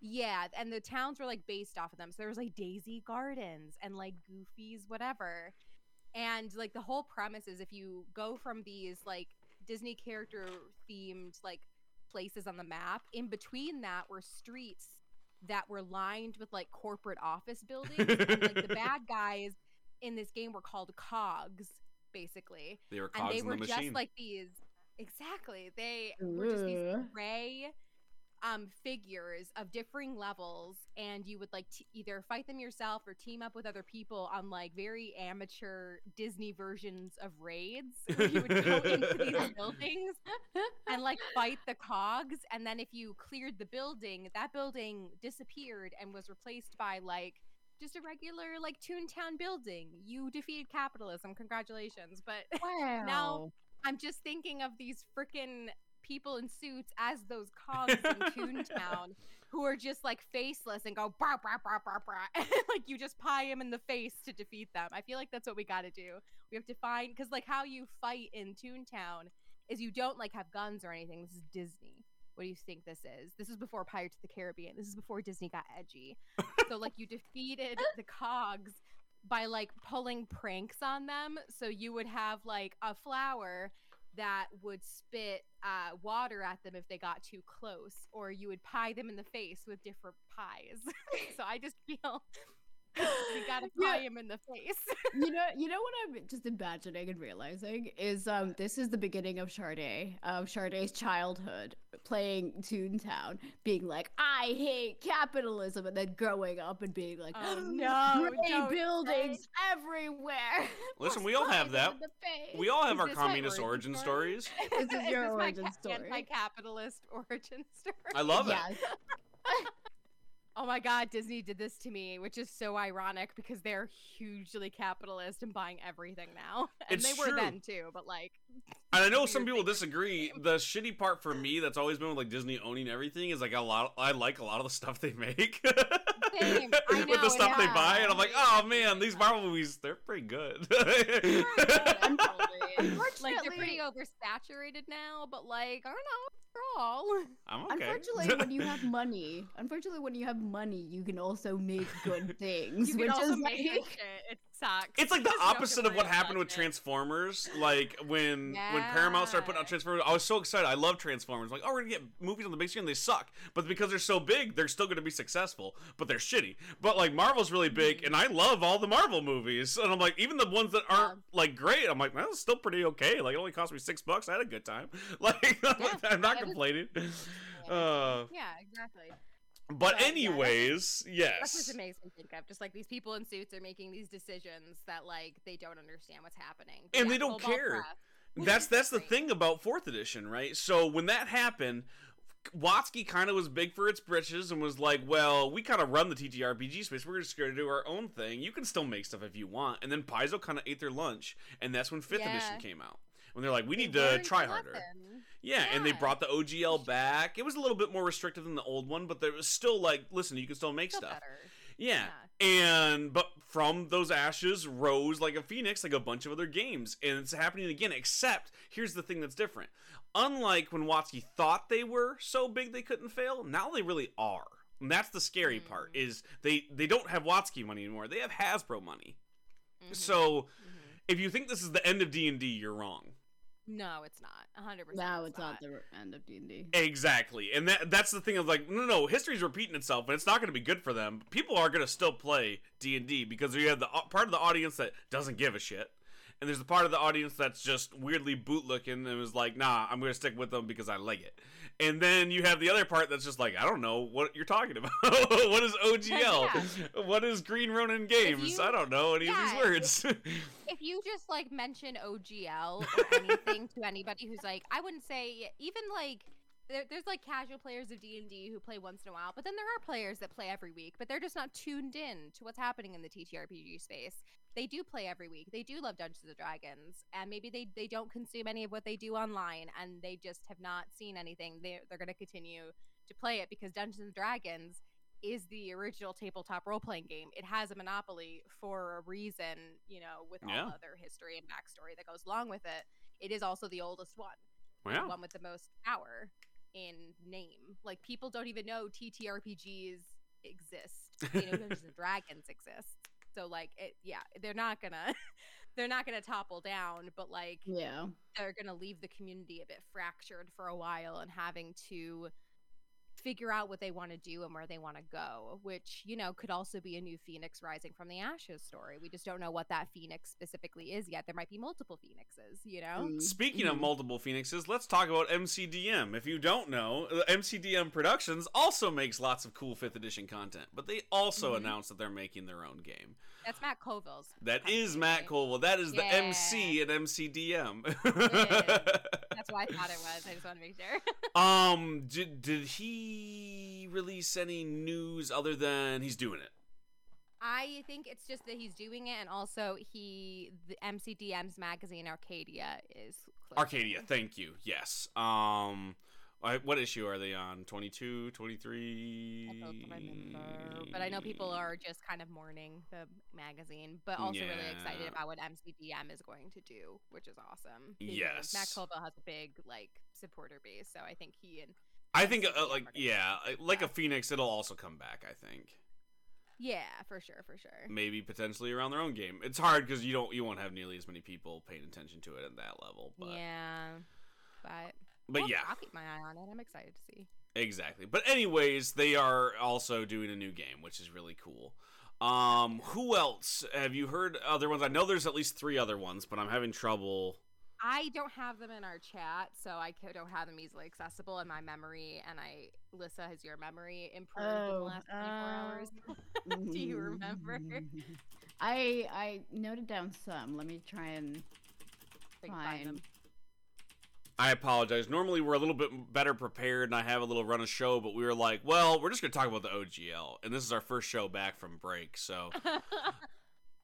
Yeah, and the towns were like based off of them. So there was like Daisy Gardens and like Goofy's whatever. And like the whole premise is if you go from these like Disney character themed like places on the map, in between that were streets that were lined with like corporate office buildings. and like the bad guys in this game were called cogs, basically. They were and cogs they in were the just machine. like these exactly. They were just these gray um figures of differing levels and you would like t- either fight them yourself or team up with other people on like very amateur disney versions of raids where you would go into these buildings and like fight the cogs and then if you cleared the building that building disappeared and was replaced by like just a regular like toontown building you defeated capitalism congratulations but Wow. Now- I'm just thinking of these freaking people in suits as those cogs in Toontown who are just like faceless and go brah brah brah brah brah. And, like you just pie them in the face to defeat them. I feel like that's what we got to do. We have to find because like how you fight in Toontown is you don't like have guns or anything. This is Disney. What do you think this is? This is before Pirates of the Caribbean. This is before Disney got edgy. so like you defeated the cogs by like pulling pranks on them. So you would have like a flower that would spit uh, water at them if they got too close, or you would pie them in the face with different pies. so I just feel we gotta Yeah. him in the face. you know, you know what I'm just imagining and realizing is um this is the beginning of Sade, of Sade's childhood, playing Toontown, being like, I hate capitalism, and then growing up and being like, Oh, no, gray don't buildings everywhere. Listen, we all have that. them in the face." We all have Is our communist origin origin story? stories. This is your my origin ca- story. Anti-capitalist origin story. I love it. Yes. Oh my god, Disney did this to me, which is so ironic because they're hugely capitalist and buying everything now. And It's they were true. then too, but like And I know some people disagree. The shitty part for me that's always been with like Disney owning everything is like a lot. I like a lot of the stuff they make. Same. I with the stuff they buy, and I'm like, oh man, these Marvel movies, they're pretty good. Unfortunately, like they're pretty oversaturated now, but like I don't know, overall. I'm okay. Unfortunately, when you have money, unfortunately, when you have money, you can also make good things, You which also is make good like, shit. It sucks. It's like the opposite of what happened with it. Transformers. Like when when Paramount started putting out Transformers, I was so excited. I love Transformers. Like, oh, we're gonna get movies on the big screen. They suck, but because they're so big, they're still gonna be successful. But they're shitty. But like Marvel's really big, and I love all the Marvel movies. And I'm like, even the ones that aren't like great, I'm like, that's still pretty okay. Like, it only cost me six bucks. I had a good time. Like, I'm not complaining. Uh, Yeah, exactly. But But, yeah, anyways, That's yes. That's just amazing to think of. Just like these people in suits are making these decisions that like they don't understand what's happening. But And yeah, they don't care. That's that's the thing about fourth edition, right? So when that happened, WotC kind of was big for its britches and was like, "Well, we kind of run the TTRPG space. We're just going to do our own thing. You can still make stuff if you want." And then Paizo kind of ate their lunch, and that's when fifth edition came out. When they're like, "We They need to try harder." Yeah, and they brought the OGL back. It was a little bit more restrictive than the old one, but there was still like, listen, you can still make Still stuff. better. Yeah. And but from those ashes rose like a phoenix, like a bunch of other games, and it's happening again. Except here's the thing that's different. Unlike when WotC thought they were so big they couldn't fail, now they really are. And that's the scary part Mm. is they they don't have WotC money anymore. They have Hasbro money. Mhm, So mhm. if you think this is the end of D and D, you're wrong. No, it's not. hundred percent. Now it's not the end of D and D. Exactly, and that that's the thing of like, no, no, history's repeating itself, and it's not going to be good for them. People are going to still play D and D because you have the uh, part of the audience that doesn't give a shit, and there's the part of the audience that's just weirdly bootlicking and was like, nah, I'm going to stick with them because I like it. And then you have the other part that's just like, I don't know what you're talking about. what is OGL? What is Green Ronin Games? you- I don't know any yeah, of these words. if you just like mention OGL or anything to anybody who's like, I wouldn't say even like there, there's like casual players of D and D who play once in a while, but then there are players that play every week, but they're just not tuned in to what's happening in the TTRPG space. They do play every week. They do love Dungeons and Dragons, and maybe they they don't consume any of what they do online, and they just have not seen anything. They they're going to continue to play it because Dungeons and Dragons is the original tabletop role playing game. It has a monopoly for a reason, you know, with Yeah. all other history and backstory that goes along with it. It is also the oldest one, the one with the most power in name. Like people don't even know TTRPGs exist. You know, Dungeons and Dragons exist. So like it yeah, they're not gonna they're not gonna topple down, but like Yeah. they're to leave the community a bit fractured for a while and having to figure out what they want to do and where they want to go, which, you know, could also be a new Phoenix rising from the ashes story. We just don't know what that Phoenix specifically is yet. There might be multiple Phoenixes, you know? Mm, Speaking of mhm. multiple phoenixes, let's talk about MCDM. If you don't know, uh, MCDM Productions also makes lots of cool 5th edition content, but they also Mhm. announced that they're making their own game. That's Matt Colville's. That is Matt? Colwell. That is the Yeah. MC at MCDM. That's what I thought it was. I just want to make sure. um, did, did he release any news other than he's doing it? I think it's just that he's doing it, and also he, the MCDM's magazine Arcadia is closing. Arcadia, thank you. Yes. Um, I, what issue are they on? 22, 23? I don't remember, but I know people are just kind of mourning the magazine, but also really excited about what MCDM is going to do, which is awesome. Matt Yes. Colville has a big like supporter base, so I think he and I think, uh, like, yeah, uh, like a. Phoenix, it'll also come back. I think yeah, for sure, for sure. maybe potentially around their own game. It's hard because you don't, you won't have nearly as many people paying attention to it at that level. But, yeah, but but I'll- yeah, I'll keep my eye on it. I'm excited to see. exactly. But anyways, they are also doing a new game, which is really cool. Um, who else have you heard? Other ones? I know there's at least three other ones, but I'm having trouble. I don't have them in our chat, so I don't have them easily accessible in my memory. And I, Lissa, has your memory improved in the Oh, last 24 hours? Do you remember? I I noted down some. Let me try and I can find them. I apologize. Normally we're a little bit better prepared and I have a little run of show, but we were like, well, we're just going to talk about the OGL. And this is our first show back from break. So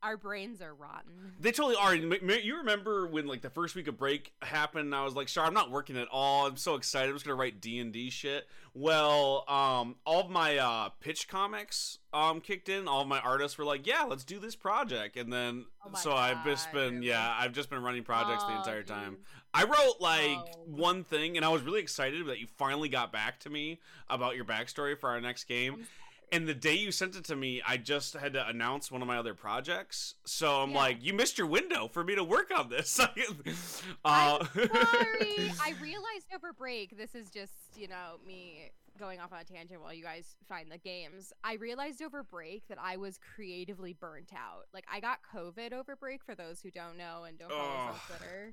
Our brains are rotten. they totally are. And ma- ma- You remember when like the first week of break happened I was like, sure, I'm not working at all. I'm so excited. I'm just going to write D&D shit. Well, um, all of my uh, pitch comics um, kicked in. All of my artists were like, yeah, let's do this project. And then, Oh so I've just been, yeah, I've just been running projects the Oh, entire time. I wrote like Oh. one thing, and I was really excited that you finally got back to me about your backstory for our next game. And the day you sent it to me, I just had to announce one of my other projects. So I'm Yeah. like, you missed your window for me to work on this. uh, I'm sorry. I realized over break, this is just, you know, me going off on a tangent while you guys find the games. I realized over break that I was creatively burnt out. Like, I got COVID over break, for those who don't know and don't follow us on Twitter.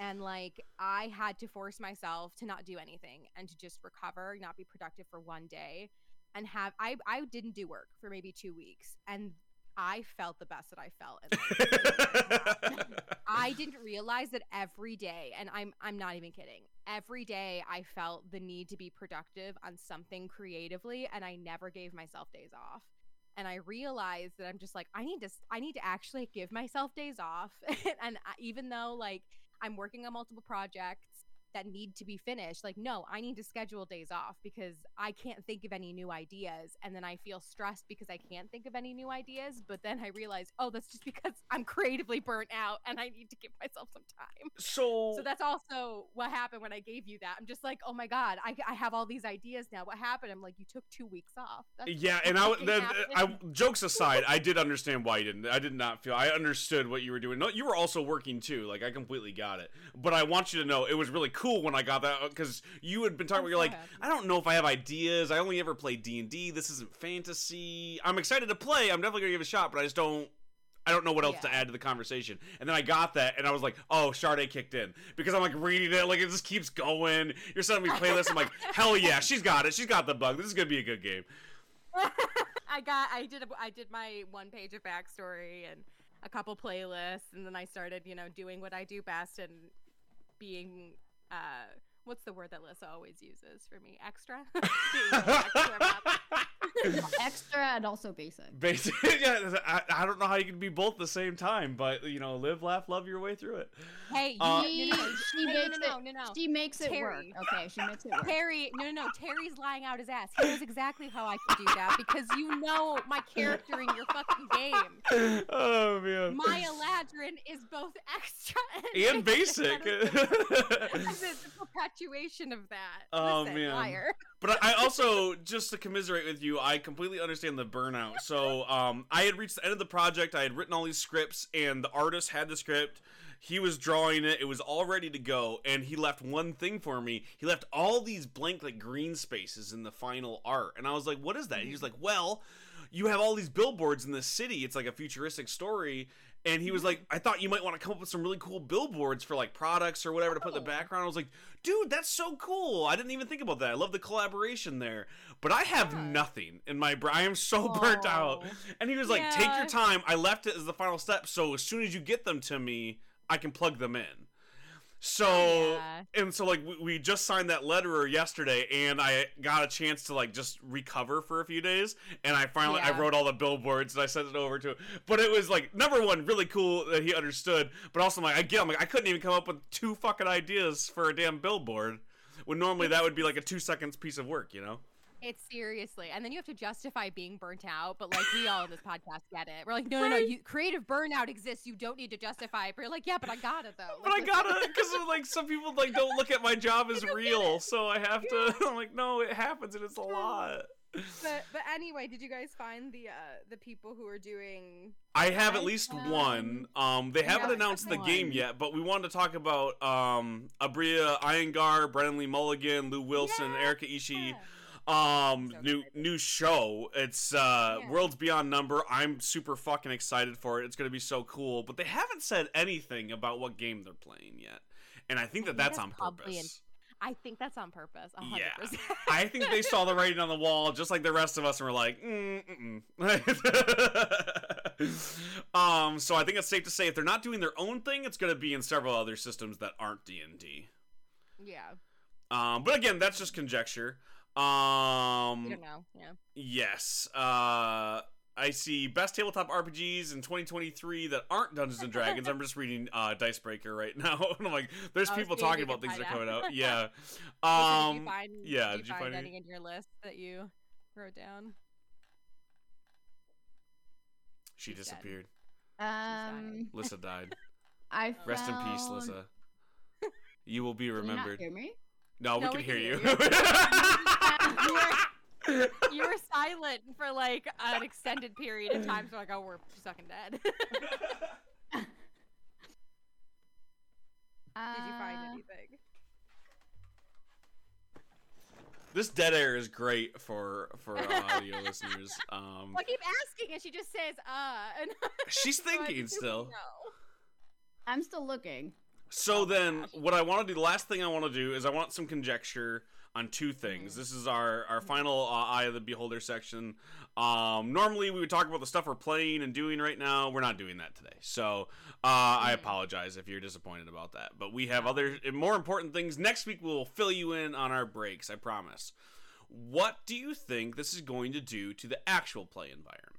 And, like, I had to force myself to not do anything and to just recover, not be productive for one day. and have I I didn't do work for maybe two weeks, and I felt the best that I felt. in, I didn't realize that every day, and I'm I'm not even kidding. Every day I felt the need to be productive on something creatively, and I never gave myself days off. And I realized that I'm just like I need to I need to actually give myself days off, and I- uh, even though like I'm working on multiple projects that need to be finished, like no, I need to schedule days off because I can't think of any new ideas, and then I feel stressed because I can't think of any new ideas. But then I realize, oh, that's just because I'm creatively burnt out, and I need to give myself some time. so, So that's also what happened when I gave you that. I'm just like, oh my god, I, I have all these ideas now. What happened? I'm like, you took two weeks off. That's yeah, and I, then, I jokes aside, I did understand why you didn't. I did not feel. I understood what you were doing. No, you were also working too. Like I completely got it. But I want you to know, it was really cool when I got that uh, because you had been talking. You're so like, happy. I don't know if I have ideas. I only ever play D and D. This isn't fantasy. I'm excited to play. I'm definitely gonna give it a shot, but I just don't. I don't know what else to add to the conversation. And then I got that, and I was like, "Oh, Sade kicked in," because I'm like reading it, like it just keeps going. You're sending me playlists. I'm like, "Hell yeah, she's got it. She's got the bug. This is gonna be a good game." I got I did a, I did my one page of backstory and a couple playlists and then I started, you know, doing what I do best and being uh what's the word that Lissa always uses for me? Extra? Extra. Extra and also basic. Basically, yeah, I, I don't know how you can be both at the same time, but you know, live, laugh, love your way through it. Hey, Uh, She, no, no, she no, makes no, no, it. no, no. She makes it work. Okay, she makes it work. Terry, no, no, no. Terry's lying out his ass. He knows exactly how I can do that because you know my character in your fucking game. oh man, Maya Ladrin is both extra and basic. It's the perpetuation of that. Oh, Listen, man. liar. But I also, just to commiserate with you, I completely understand the burnout. So, um, I had reached the end of the project. I had written all these scripts, and the artist had the script. He was drawing it. It was all ready to go, and he left one thing for me. He left all these blank, like green spaces in the final art, and I was like, "What is that?" He was like, "Well." You have all these billboards in the city. It's like a futuristic story, and he was like, "I thought you might want to come up with some really cool billboards for like products or whatever to put in the Oh. background." I was like, dude, that's so cool. I didn't even think about that. I love the collaboration there. But I have Yeah. nothing in my brain. I am so burnt out. And he was like, take your time. I left it as the final step. So as soon as you get them to me, I can plug them in. So, Yeah. and so like we, we just signed that letterer yesterday and I got a chance to like just recover for a few days. And I finally, I wrote all the billboards and I sent it over to him. But it was like, number one, really cool that he understood. But also, like, I get, I'm like, I couldn't even come up with two fucking ideas for a damn billboard. When normally that would be like a two seconds piece of work, you know? It's seriously, and then you have to justify being burnt out. But like we all in this podcast get it. We're like, no, no, no. You, creative burnout exists. You don't need to justify it. But you're like, yeah, but I got it though. But I gotta, because like some people like don't look at my job as real, so I have to. I'm like, no, it happens and it's a lot. But but anyway, did you guys find the uh the people who are doing? I have at least found- one. Um, they haven't have announced the game yet, but we wanted to talk about um Aabria Iyengar, Brennan Lee Mulligan, Lou Wilson, Yeah. Erika Ishii. Um, So new new show. It's uh Yeah. Worlds Beyond Number. I'm super fucking excited for it. It's gonna be so cool. But they haven't said anything about what game they're playing yet, and I think that think that's that's on probably an- purpose. I think that's on purpose. a hundred Yeah. I think they saw the writing on the wall, just like the rest of us, and were like, mm, mm-mm. um. So I think it's safe to say if they're not doing their own thing, it's going to be in several other systems that aren't D and D. Yeah, Um. But again, that's just conjecture. We Um. don't know. Yeah. Yes. Uh. I see best tabletop RPGs in 2023 that aren't Dungeons and Dragons. I'm just reading uh, Dicebreaker right now, and I'm like, there's Oh, people talking about things that are coming out. out. Yeah. Listen, did Um. you find, yeah, Did did you you find, find any in your list that you wrote down? She She's dead. disappeared. Um, Lissa died. I Rest in peace, found- Lissa. You will be Can you not remembered. hear me? No, we No, can we hear can you. Hear You were silent for like an extended period of time, so like, oh, we're fucking dead. Did you find Uh, anything? this dead air is great for for our audio listeners. Um, Well, I keep asking, and she just says, "Uh," and she's thinking assume still. no. I'm still looking. So Oh then, gosh. what I want to do, the last thing I want to do is I want some conjecture on two things. This is our our final uh, eye of the beholder section. Um, normally we would talk about the stuff we're playing and doing right now. We're not doing that today, so uh, I Mm. apologize if you're disappointed about that. But we have other more important things. Next week we'll fill you in on our breaks. I promise. What do you think this is going to do to the actual play environment?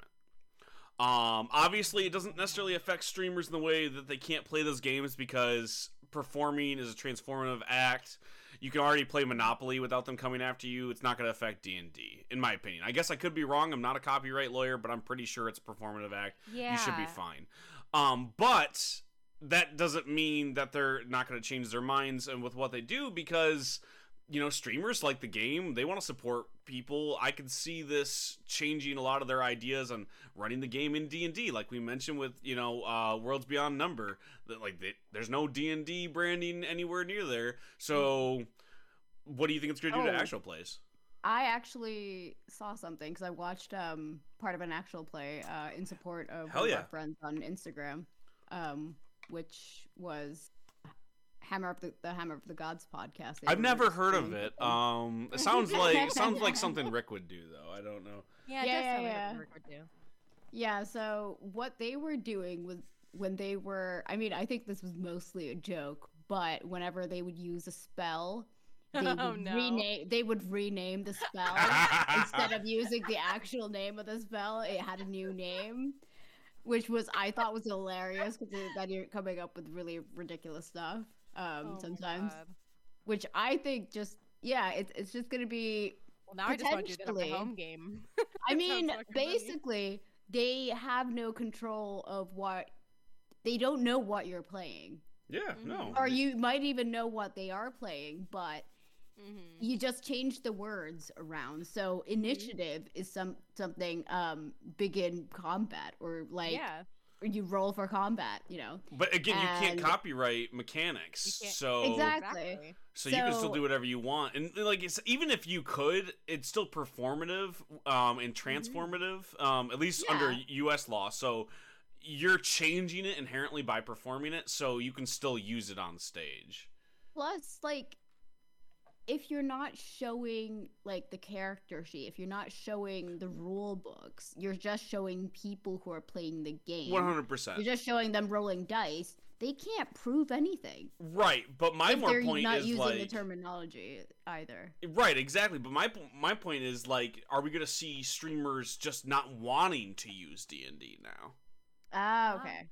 Um, obviously, it doesn't necessarily affect streamers in the way that they can't play those games because performing is a transformative act. You can already play Monopoly without them coming after you. It's not going to affect D and D, in my opinion. I guess I could be wrong. I'm not a copyright lawyer, but I'm pretty sure it's a performative act. Yeah. You should be fine. Um, but that doesn't mean that they're not going to change their minds and with what they do because you know streamers like the game they want to support people i could see this changing a lot of their ideas on running the game in d&d like we mentioned with you know uh, worlds beyond number that like they, there's no d&d branding anywhere near there so what do you think it's going to do to Oh. actual plays I actually saw something because I watched um part of an actual play uh, in support of Hell one of yeah. our friends on Instagram, um, which was Hammer of the, the Hammer of the Gods podcast. I've never heard of it um it sounds like sounds like something rick would do though i don't know Yeah, Yeah, yeah, yeah. Rick would do. Yeah, so what they were doing was when they were I mean, I think this was mostly a joke, but whenever they would use a spell, they would Oh, no. rename they would rename the spell instead of using the actual name of the spell, it had a new name. Which was I thought was hilarious because then you're coming up with really ridiculous stuff um, Oh sometimes, which I think just yeah, it's it's just gonna be Well, now I just want to do that Potentially. home game. I mean, sounds funny. basically, they have no control of what they don't know what you're playing, yeah no Mhm. or you might even know what they are playing, but Mhm. you just change the words around. So initiative is some something um begin combat or like yeah. Or you roll for combat, you know. but again you can't copyright mechanics can't- so Exactly. So, you can still do whatever you want, and like it's even if you could, it's still performative um, and transformative, um, at least under U.S. law. So you're changing it inherently by performing it, so you can still use it on stage. Plus, like, if you're not showing like the character sheet, if you're not showing the rule books, you're just showing people who are playing the game. One hundred percent, You're just showing them rolling dice. They can't prove anything. right? But my more they're point not is using like the terminology either. right, exactly. But my my point is like, are we gonna see streamers just not wanting to use D and D now? Ah, okay.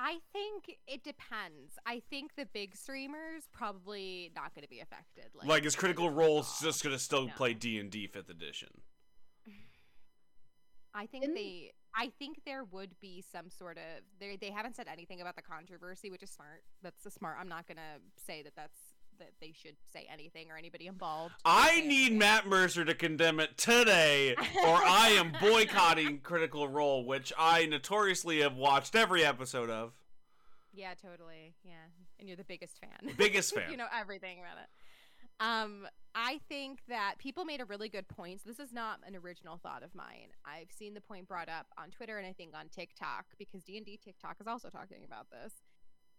I think it depends. I think the big streamers probably not going to be affected. Like, Like, is Critical Role just gonna still No. play D and D Fifth Edition? I think Didn't- they. I think there would be some sort of. They they haven't said anything about the controversy, which is smart. That's the smart. I'm not gonna say that that's that they should say anything or anybody involved. I need. Matt Mercer to condemn it today, or I am boycotting Critical Role, which I notoriously have watched every episode of. Yeah, totally. Yeah, and you're the biggest fan. Biggest fan. you know everything about it. Um, I think that people made a really good point. So this is not an original thought of mine. I've seen the point brought up on Twitter and I think on TikTok because D and D TikTok is also talking about this.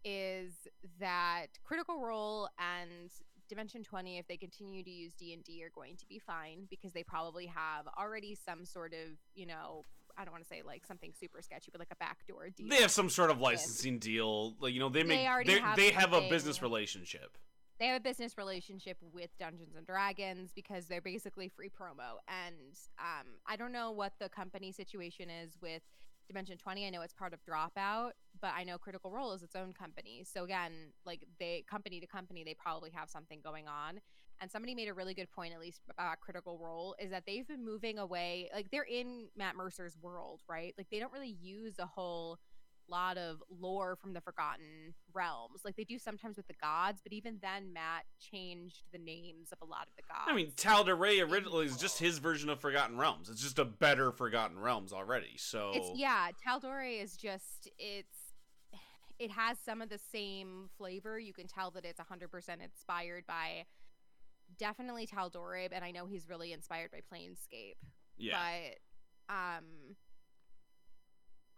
Is that Critical Role and Dimension 20, if they continue to use D and D, are going to be fine because they probably have already some sort of, you know, I don't want to say like something super sketchy, but like a backdoor deal. They have some sort of licensing deal, like you know, they They make already they have they have a business relationship. they have a business relationship with Dungeons and Dragons because they're basically free promo. And um, I don't know what the company situation is with Dimension 20. I know it's part of Dropout, but I know Critical Role is its own company. So again, like they company to company, they probably have something going on. And somebody made a really good point, at least about Critical Role, is that they've been moving away. Like they're in Matt Mercer's world, right? Like they don't really use a whole lot of lore from the Forgotten Realms. Like they do sometimes with the gods, but even then, Matt changed the names of a lot of the gods. I mean, Tal'Dorei originally is just his version of Forgotten Realms. It's just a better Forgotten Realms already. So it's yeah, Tal'Dorei is just it's it has some of the same flavor. You can tell that it's 100% inspired by definitely Tal'Dorei, and I know he's really inspired by Planescape. yeah, But um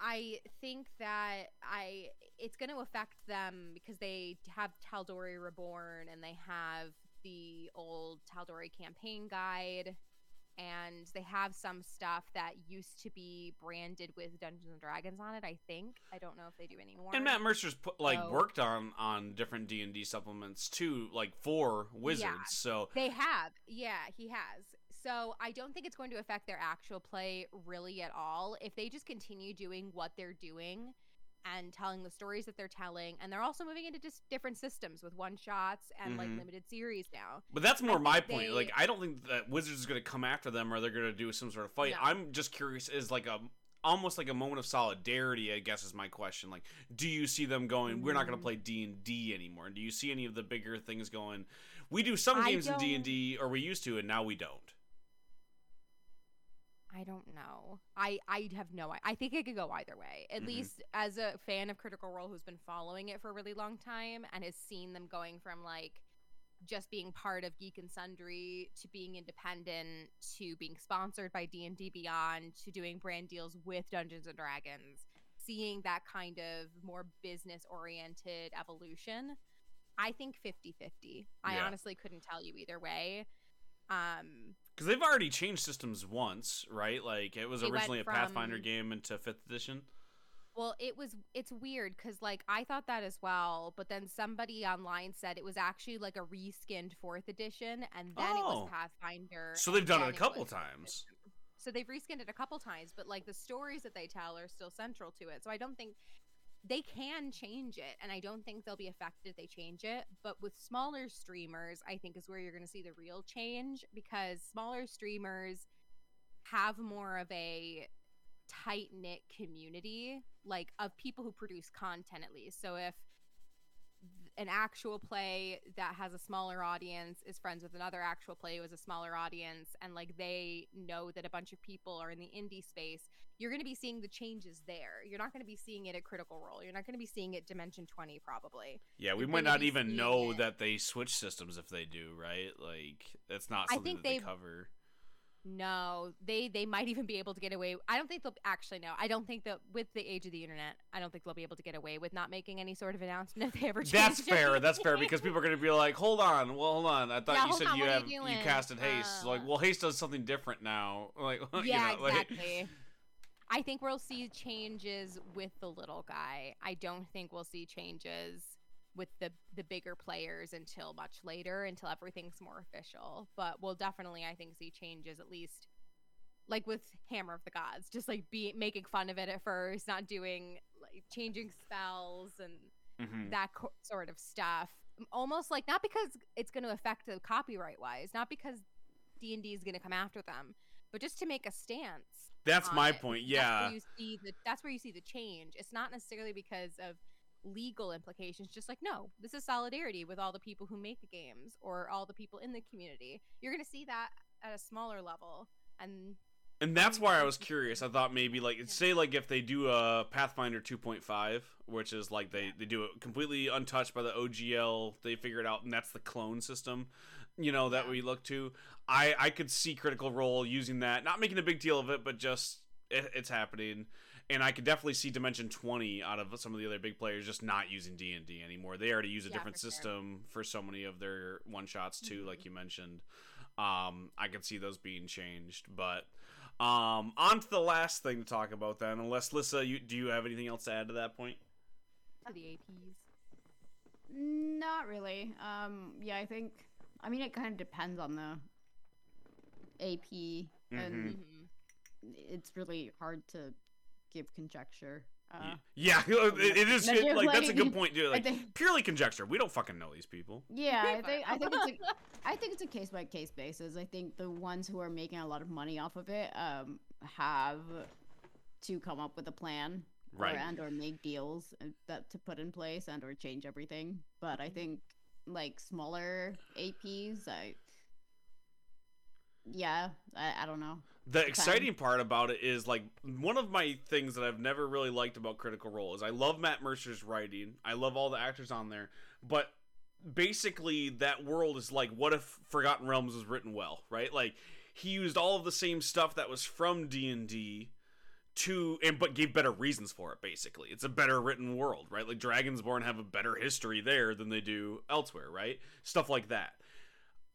I think that I it's going to affect them because they have Tal'Dorei Reborn and they have the old Tal'Dorei campaign guide and they have some stuff that used to be branded with Dungeons and Dragons on it. I think I don't know if they do anymore. And Matt Mercer's put, like So- worked on on different D and D supplements too, like for Wizards. Yeah. So They have, yeah, he has. So I don't think it's going to affect their actual play really at all. If they just continue doing what they're doing and telling the stories that they're telling, and they're also moving into just different systems with one shots and like Mhm. limited series now. But that's more my point. they- Like, I don't think that Wizards is going to come after them or they're going to do some sort of fight. No. I'm just curious. Is like a almost like a moment of solidarity. I guess is my question. Like, do you see them going? We're not going to Mhm. play D and D anymore. Do you see any of the bigger things going? We do some games in d&d or we used to, and now we don't. I don't know. I I have no. i- I think it could go either way. At Mhm. least as a fan of Critical Role who's been following it for a really long time and has seen them going from like just being part of Geek and Sundry to being independent to being sponsored by D&D Beyond to doing brand deals with Dungeons and Dragons. Seeing that kind of more business oriented evolution. I think 50-50. I honestly couldn't tell you either way. Um Because they've already changed systems once, right? Like it was They originally a Pathfinder game into fifth edition. Well, it was it's weird because like I thought that as well, but then somebody online said it was actually like a reskinned fourth edition, and then it Oh. was Pathfinder. So they've done it a couple fifth times. So they've reskinned it a couple times, but like the stories that they tell are still central to it. So I don't think they can change it, and I don't think they'll be affected if they change it. But with smaller streamers, I think is where you're going to see the real change because smaller streamers have more of a tight knit community, like of people who produce content at least. So if an actual play that has a smaller audience is friends with another actual play who has a smaller audience and like they know that a bunch of people are in the indie space you're going to be seeing the changes there you're not going to be seeing it at critical role you're not going to be seeing it dimension 20 probably Yeah, we You're might not even know it. that they switch systems if they do, right? Like it's not I something think that they cover. no they they might even be able to get away i don't think they'll actually no i don't think that with the age of the internet i don't think they'll be able to get away with not making any sort of announcement if they ever change That's fair. That's fair because people are going to be like, "Hold on, well, hold on. I thought Yeah, you said on, you have you you, casted haste." like, Uh, well, haste does something different now. Like, you yeah, know, like- exactly. I think we'll see changes with the little guy. I don't think we'll see changes with the the bigger players until much later, until everything's more official. But we'll definitely, I think, see changes at least, like with Hammer of the Gods, just like be making fun of it at first, not doing like changing spells and Mhm. that co- sort of stuff. Almost like not because it's going to affect the copyright wise, not because D and D is going to come after them, but just to make a stance. That's my it. point. That's Yeah. where you see the that's where you see the change. It's not necessarily because of legal implications. Just like no, this is solidarity with all the people who make the games or all the people in the community. You're going to see that at a smaller level, and And that's why I was curious. I thought maybe like say like if they do a Pathfinder 2.5, which is like they they do it completely untouched by the OGL, they figure it out and that's the clone system, you know, that we look to. I I could see Critical Role using that, not making a big deal of it, but just it, it's happening. And I could definitely see Dimension 20 out of some of the other big players just not using D&D anymore. They already use a Yeah, different for sure. system for so many of their one shots too, Mhm. like you mentioned. Um, I could see those being changed, but um, on to the last thing to talk about then. Unless Lissa, you do you have anything else to add to that point? to the APs. Not really. Um, yeah, I think. I mean, it kind of depends on the AP, and Mhm. it's really hard to give conjecture. Uh, yeah, it, it is it- just like that's a good point, dude. Like think- purely conjecture. We don't fucking know these people. Yeah, I think I think it's a I think it's a case by case basis. I think the ones who are making a lot of money off of it um, have to come up with a plan, Right. Or, and or make deals uh, that to put in place and or change everything. But I think like smaller APs, I yeah, I, I don't know. The exciting part about it is like one of my things that I've never really liked about Critical Role is I love Matt Mercer's writing. I love all the actors on there, but basically that world is like what if Forgotten Realms was written well, right? Like he used all of the same stuff that was from D&D to and but gave better reasons for it basically. It's a better written world right? Like dragonsborn have a better history there than they do elsewhere right? Stuff like that.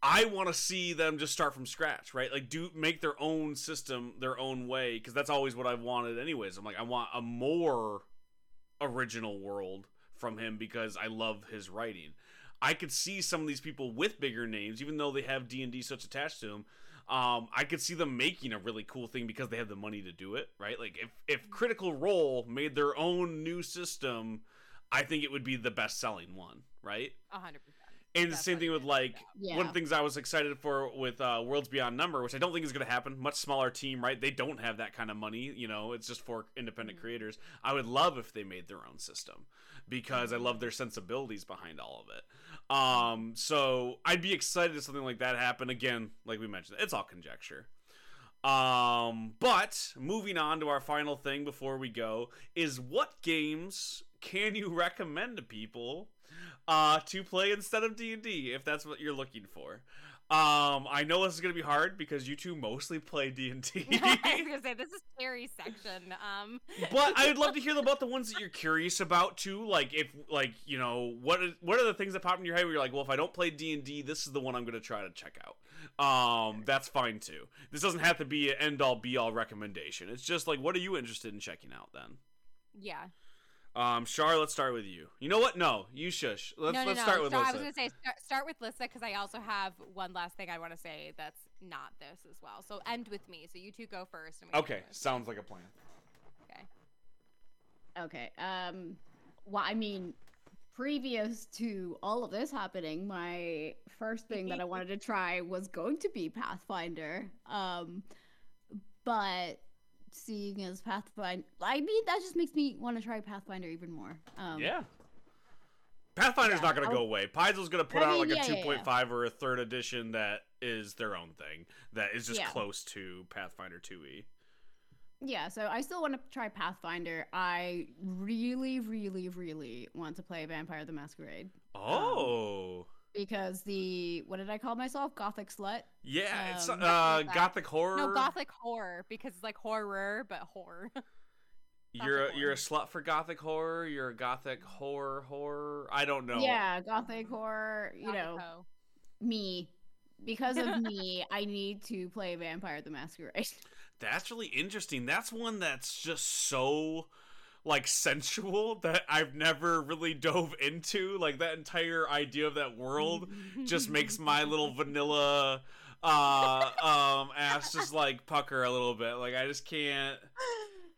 I want to see them just start from scratch right? Like do make their own system their own way because that's always what i've wanted anyways. I'm like i want a more original world from him because i love his writing. I could see some of these people with bigger names even though they have d&d such attached to them um, I could see them making a really cool thing because they have the money to do it, right? Like if if Critical Role made their own new system, I think it would be the best selling one, right? A hundred percent. And the same thing with like yeah. one of the things I was excited for with uh, Worlds Beyond Number, which I don't think is going to happen. Much smaller team, right? They don't have that kind of money. You know, it's just for independent Mhm. creators. I would love if they made their own system because I love their sensibilities behind all of it. Um, so I'd be excited if something like that happened. Again, like we mentioned, it's all conjecture. Um, but moving on to our final thing before we go is what games can you recommend to people uh, to play instead of D and D if that's what you're looking for? Um, I know this is gonna be hard because you two mostly play D and D. I was gonna say this is Terry's section. Um, but I'd love to hear about the ones that you're curious about too. Like if like you know what are, what are the things that pop in your head where you're like, well, if I don't play D and D, this is the one I'm gonna try to check out. Um, that's fine too. This doesn't have to be an end all be all recommendation. It's just like, what are you interested in checking out then? yeah. Um, Char, let's start with you. You know what? No, you shush. Let's no, no, let's no. start with Start- I Lisa. was gonna say start, start with Lissa because I also have one last thing I want to say that's not this as well. So end with me. So you two go first. And we Okay, sounds like a plan. Okay. Okay. Um. Well, I mean, previous to all of this happening, my first thing that I wanted to try was going to be Pathfinder. Um, but seeing as Pathfinder, I mean, that just makes me want to try Pathfinder even more. Um, yeah. Pathfinder's yeah, not going to go away. Paizo's going to put I out mean, like a yeah, yeah, 2.5 or a third edition that is their own thing. That is just Yeah. close to Pathfinder E. 2e. Yeah, so I still want to try Pathfinder. I really, really, really want to play Vampire the Masquerade Oh. Because the what did I call myself? Gothic slut. yeah, it's um, uh something like that. gothic horror. No, gothic horror because it's like horror but horror. You're a, gothic you're a slut for gothic horror. You're a gothic horror horror. I don't know. Yeah, Gothic horror. You Gothic know, hoe. me. Because of me, I need to play Vampire the Masquerade. That's really interesting. That's one that's just so like sensual that I've never really dove into. Like that entire idea of that world just makes my little vanilla uh um ass just like pucker a little bit. Like I just can't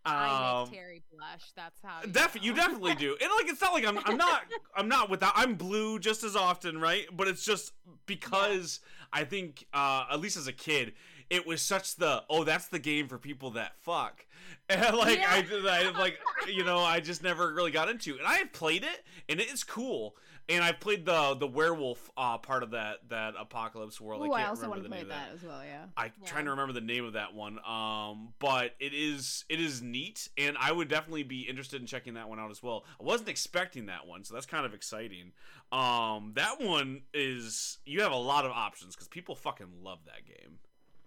I um make Terry blush. That's how. You, Def- you definitely do. And like it's not like I'm I'm not I'm not without I'm blue just as often, right? But it's just because I think uh at least as a kid, it was such the oh that's the game for people that fuck. And like I, I like you know, I just never really got into. it. And I have played it and it is cool. And I've played the the werewolf uh part of that that apocalypse world. Ooh, I I, can't also remember want the to play name of that. that as well. Yeah. I'm Yeah. trying to remember the name of that one. Um, but it is it is neat, and I would definitely be interested in checking that one out as well. I wasn't expecting that one, so that's kind of exciting. Um, that one is you have a lot of options because people fucking love that game.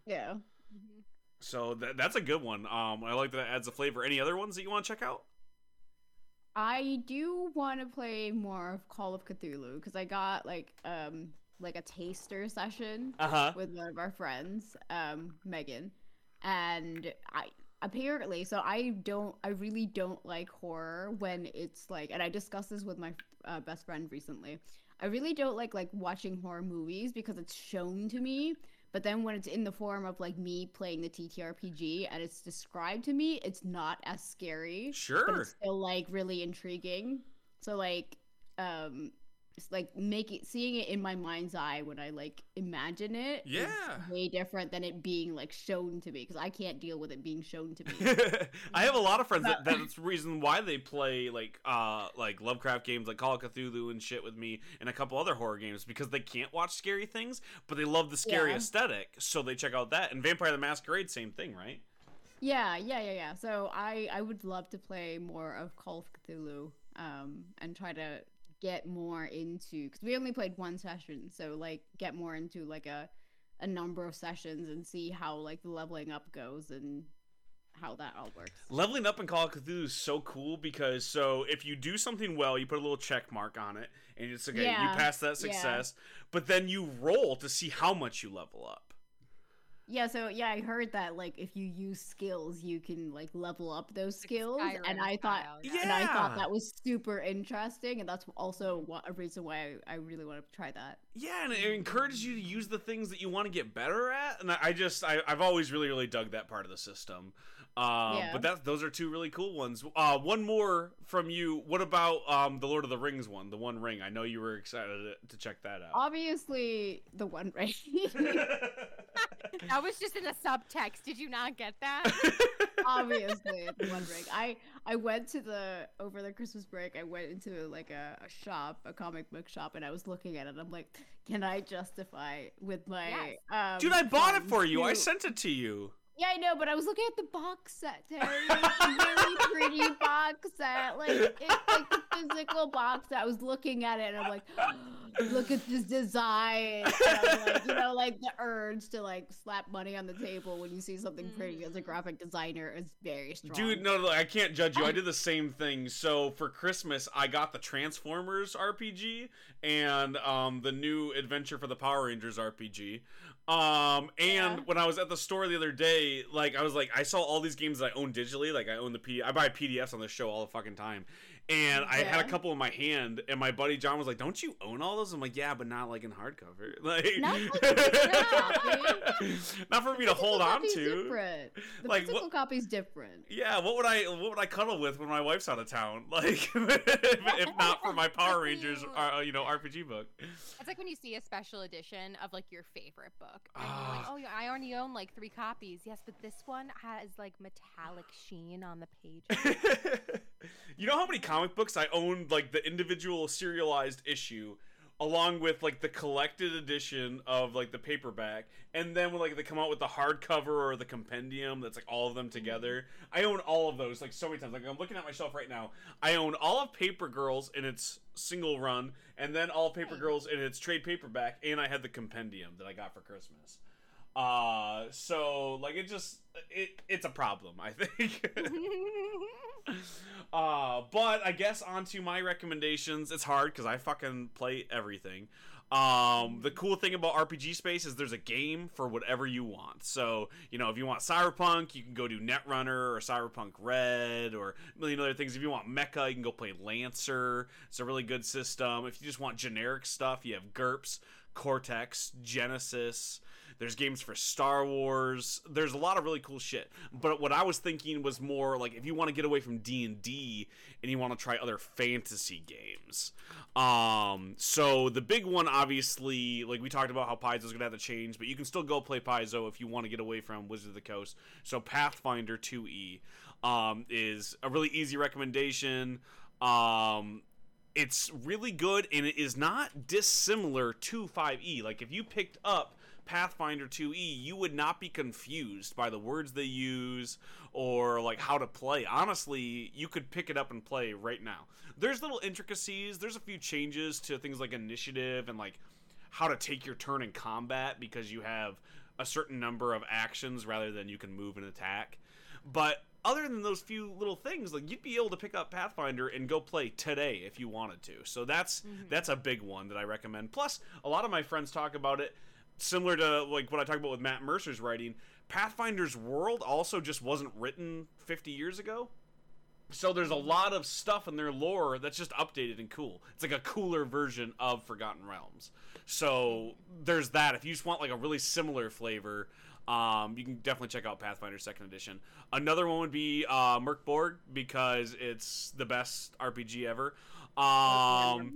Yeah. Mhm. So that, that's a good one. Um, I like that it adds a flavor. Any other ones that you want to check out? I do want to play more of Call of Cthulhu because I got like um like a taster session Uh huh. with one of our friends, um, Megan, and I apparently so I don't I really don't like horror when it's like and I discussed this with my uh, best friend recently. I really don't like like watching horror movies because it's shown to me, but then when it's in the form of like me playing the TTRPG and it's described to me, it's not as scary Sure. but it's still like really intriguing. So like um like making it seeing it in my mind's eye when I like imagine it is Yeah. way different than it being like shown to me because I can't deal with it being shown to me. I have a lot of friends that that's the reason why they play like uh like Lovecraft games like Call of Cthulhu and shit with me and a couple other horror games because they can't watch scary things, but they love the scary Yeah. aesthetic, so they check out that. And Vampire the Masquerade, same thing, right? yeah, yeah, yeah, yeah. So I I would love to play more of Call of Cthulhu um and try to get more into because we only played one session, so like get more into like a a number of sessions and see how like the leveling up goes and how that all works. Leveling up in Call of Cthulhu is so cool because so if you do something well, you put a little check mark on it, and it's okay. Yeah, You pass that yeah. success, but then you roll to see how much you level up. Yeah, so yeah, I heard that like if you use skills, you can like level up those Like skills, and I thought, style, and I thought that was super interesting, and that's also what, a reason why I, I really want to try that. Yeah, and it encourages you to use the things that you want to get better at, and I, I just I, I've always really really dug that part of the system. Um, Yeah. But that those are two really cool ones. Uh, one more from you. What about um, the Lord of the Rings one, the One Ring? I know you were excited to, to check that out. Obviously, the one Ring. That was just in a subtext. Did you not get that? Obviously, the one ring. I I went to the over the Christmas break. I went into like a, a shop, a comic book shop, and I was looking at it. I'm like, can I justify with my Yes. um, Dude, I bought it for you. I sent it to you. Yeah, I know, but I was looking at the box set, Terry. It's really pretty box set. Like it's like the physical box set. I was looking at it and I'm like, look at this design. And I'm like, you know, like the urge to like slap money on the table when you see something pretty as a graphic designer is very strong. Dude, no, no, I can't judge you. I did the same thing. So for Christmas, I got the Transformers RPG and um, the new Adventure for the Power Rangers RPG. Um, and Yeah. when I was at the store the other day, like I was like, I saw all these games that I own digitally. Like I own the P, I buy PDFs on the show all the fucking time. And I had a couple in my hand, and my buddy John was like, "Don't you own all those?" I'm like, "Yeah, but not like in hardcover, like Not like a not for me to hold on to." Different. The Like, physical what- copy's different. Yeah, what would I what would I cuddle with when my wife's out of town? Like, if, if not for my Power Rangers, uh, you know, RPG book. It's like when you see a special edition of like your favorite book. And you're like, Ah. oh, yeah, I already own like three copies. Yes, but this one has like metallic sheen on the page. You know how many comic books I owned, like the individual serialized issue, along with like the collected edition of like the paperback, and then when like they come out with the hardcover or the compendium that's like all of them together. I own all of those like so many times. Like I'm looking at my shelf right now. I own all of Paper Girls in its single run, and then all of Paper Girls in its trade paperback, and I had the compendium that I got for Christmas. Uh so like it just it it's a problem, I think. uh, but I guess onto my recommendations. It's hard because I fucking play everything. Um, the cool thing about RPG Space is there's a game for whatever you want. So, you know, if you want Cyberpunk, you can go do Netrunner or Cyberpunk Red or a million other things. If you want Mecha, you can go play Lancer. It's a really good system. If you just want generic stuff, you have GURPS, Cortex, Genesys. There's games for Star Wars. There's a lot of really cool shit. But what I was thinking was more like if you want to get away from D and D and you want to try other fantasy games. Um, so the big one, obviously, like we talked about how Paizo's gonna have to change, but you can still go play Paizo if you want to get away from Wizard of the Coast. So Pathfinder 2e um, is a really easy recommendation. Um, it's really good and it is not dissimilar to 5e. Like if you picked up Pathfinder 2e, you would not be confused by the words they use or like how to play. Honestly, you could pick it up and play right now. There's little intricacies, there's a few changes to things like initiative and like how to take your turn in combat because you have a certain number of actions rather than you can move and attack. But other than those few little things, like you'd be able to pick up Pathfinder and go play today if you wanted to. So that's mm-hmm. that's a big one that I recommend. Plus, a lot of my friends talk about it similar to like what I talk about with Matt Mercer's writing. Pathfinder's world also just wasn't written 50 years ago. So there's a lot of stuff in their lore that's just updated and cool. It's like a cooler version of Forgotten Realms. So there's that. If you just want like a really similar flavor, um, you can definitely check out Pathfinder Second Edition. Another one would be uh, Mörk Borg because it's the best RPG ever. Um,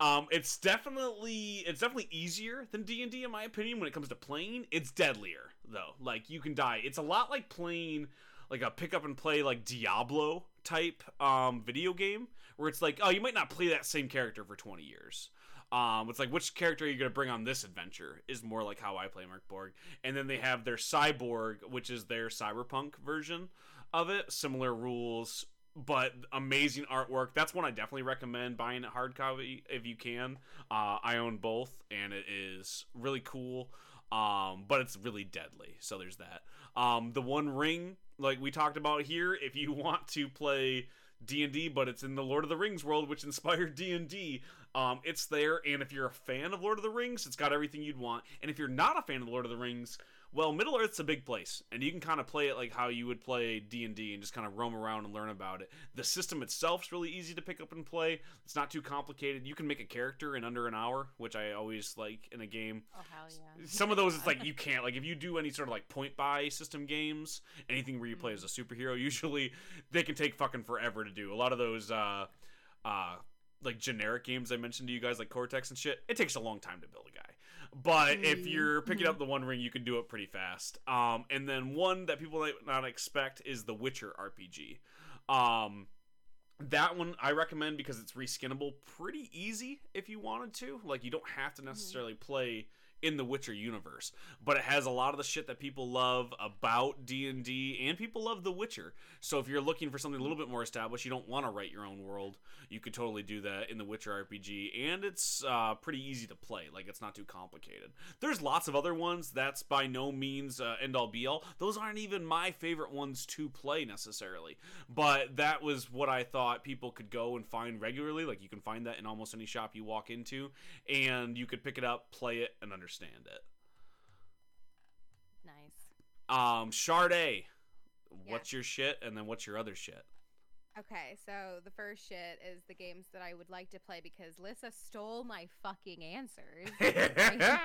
um, it's definitely it's definitely easier than D and D in my opinion when it comes to playing. It's deadlier though. Like you can die. It's a lot like playing like a pick up and play like Diablo type um video game where it's like oh you might not play that same character for 20 years. Um, it's like which character are you gonna bring on this adventure is more like how I play Mörk Borg. And then they have their Cyborg, which is their cyberpunk version of it. Similar rules, but amazing artwork. That's one I definitely recommend buying it hard copy if you can. Uh, I own both, and it is really cool. Um, but it's really deadly. So there's that. Um, the One Ring, like we talked about here, if you want to play D&D but it's in the Lord of the Rings world which inspired D&D um it's there and if you're a fan of Lord of the Rings it's got everything you'd want and if you're not a fan of Lord of the Rings well Middle Earth's a big place and you can kind of play it like how you would play D&D and just kind of roam around and learn about it. The system itself's really easy to pick up and play. It's not too complicated. You can make a character in under an hour which I always like in a game. Oh hell yeah. some of those it's like you can't like if you do any sort of like point buy system games anything where you play as a superhero usually they can take fucking forever to do. A lot of those uh uh like generic games i mentioned to you guys like cortex and shit it takes a long time to build a guy but if Mm, you're picking up the one ring you can do it pretty fast. Um and then one that people might not expect is the witcher rpg um that one I recommend because it's reskinnable pretty easy if you wanted to. Like you don't have to necessarily play in the Witcher universe, but it has a lot of the shit that people love about D&D and people love The Witcher. So if you're looking for something a little bit more established, you don't want to write your own world, you could totally do that in the Witcher RPG and it's uh, pretty easy to play. Like it's not too complicated. There's lots of other ones that's by no means uh, end all be all. Those aren't even my favorite ones to play necessarily. But that was what I thought people could go and find regularly. Like you can find that in almost any shop you walk into, and you could pick it up, play it, and understand it. Nice. Um, Sade, what's your shit, and then what's your other shit? Okay, so the first shit is the games that I would like to play because Lissa stole my fucking answers.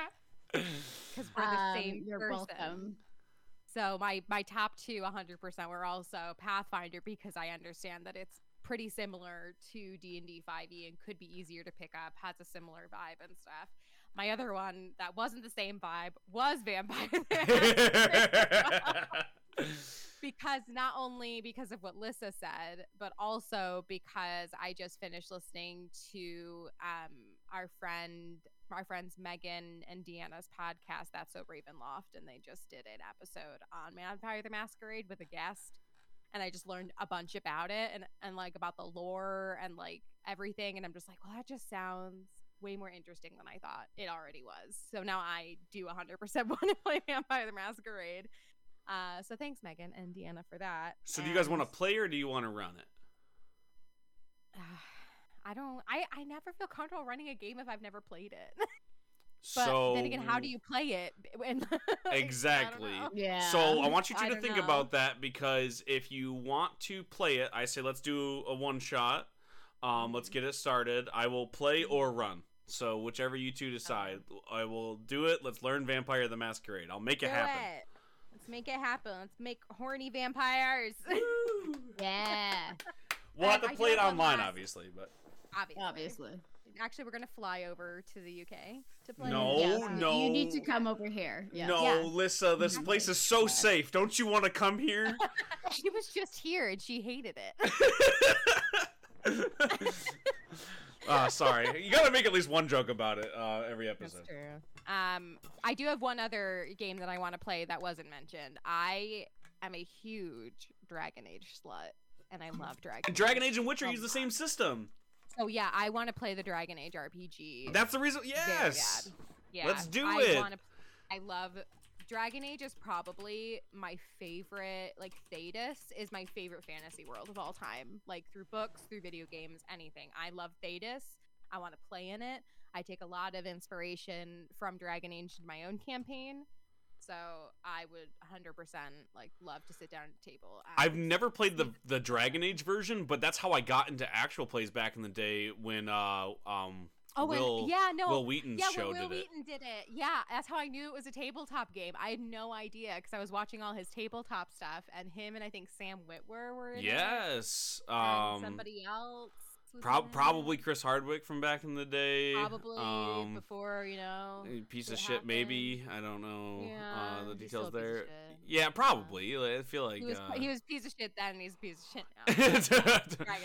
Because we're the Um, same you're person. welcome. So my my top two 100% were also Pathfinder because I understand that it's pretty similar to D&D 5e E and could be easier to pick up, has a similar vibe and stuff. My other one that wasn't the same vibe was Vampire because not only because of what Lissa said, but also because I just finished listening to um our friend our friends Megan and Deanna's podcast, That's So Ravenloft, and they just did an episode on Vampire the Masquerade with a guest. And I just learned a bunch about it and, and like about the lore and like everything. And I'm just like, well, that just sounds way more interesting than I thought it already was. So now I do 100% want to play Vampire the Masquerade. Uh, so thanks, Megan and Deanna, for that. so do you guys want to play or do you want to run it? I don't. I I never feel comfortable running a game if I've never played it. but so then again, how do you play it? And like, I don't Exactly. Yeah. So I want you two to think know. about that because if you want to play it, I say let's do a one shot. Um, let's get it started. I will play or run. So whichever you two decide, I will do it. Let's learn Vampire the Masquerade. I'll make it Do happen. it. Let's make it happen. Let's make horny vampires. yeah. We'll have to I play it online, last- obviously, but Obviously. Obviously. Actually, we're gonna fly over to the UK to play. No, Yeah. no. You need to come over here. Yeah. no, Yeah. Lissa, this Exactly. place is so Yeah. safe. Don't you want to come here? She was just here and she hated it. Ah, sorry. You gotta make at least one joke about it uh, every That's episode. true. Um, I do have one other game that I want to play that wasn't mentioned. I am a huge Dragon Age slut, and I love Dragon. Dragon Age and Witcher a use the same system. So yeah, I want to play the Dragon Age RPG. That's the reason. Yes. Yeah, Let's do I it. Wanna, I love Dragon Age is probably my favorite. Like Thedas is my favorite fantasy world of all time. Like through books, through video games, anything. I love Thedas. I want to play in it. I take a lot of inspiration from Dragon Age in my own campaign. So I would 100% like love to sit down at a table. I've never played the the Dragon Age version, but that's how I got into actual plays back in the day when uh um Oh, and- yeah, no, Wil Wheaton's yeah, show Wil did it. Wheaton did it. Yeah, that's how I knew it was a tabletop game. I had no idea because I was watching all his tabletop stuff, and him and I think Sam Witwer were in it. Yes. Um somebody else. Was in probably Chris Hardwick from back in the day. Probably um before you know. piece of it shit maybe. I don't know Yeah, uh the details a piece of there. Yeah, probably. I feel like He was uh, he was piece of shit then, and he's a piece of shit now.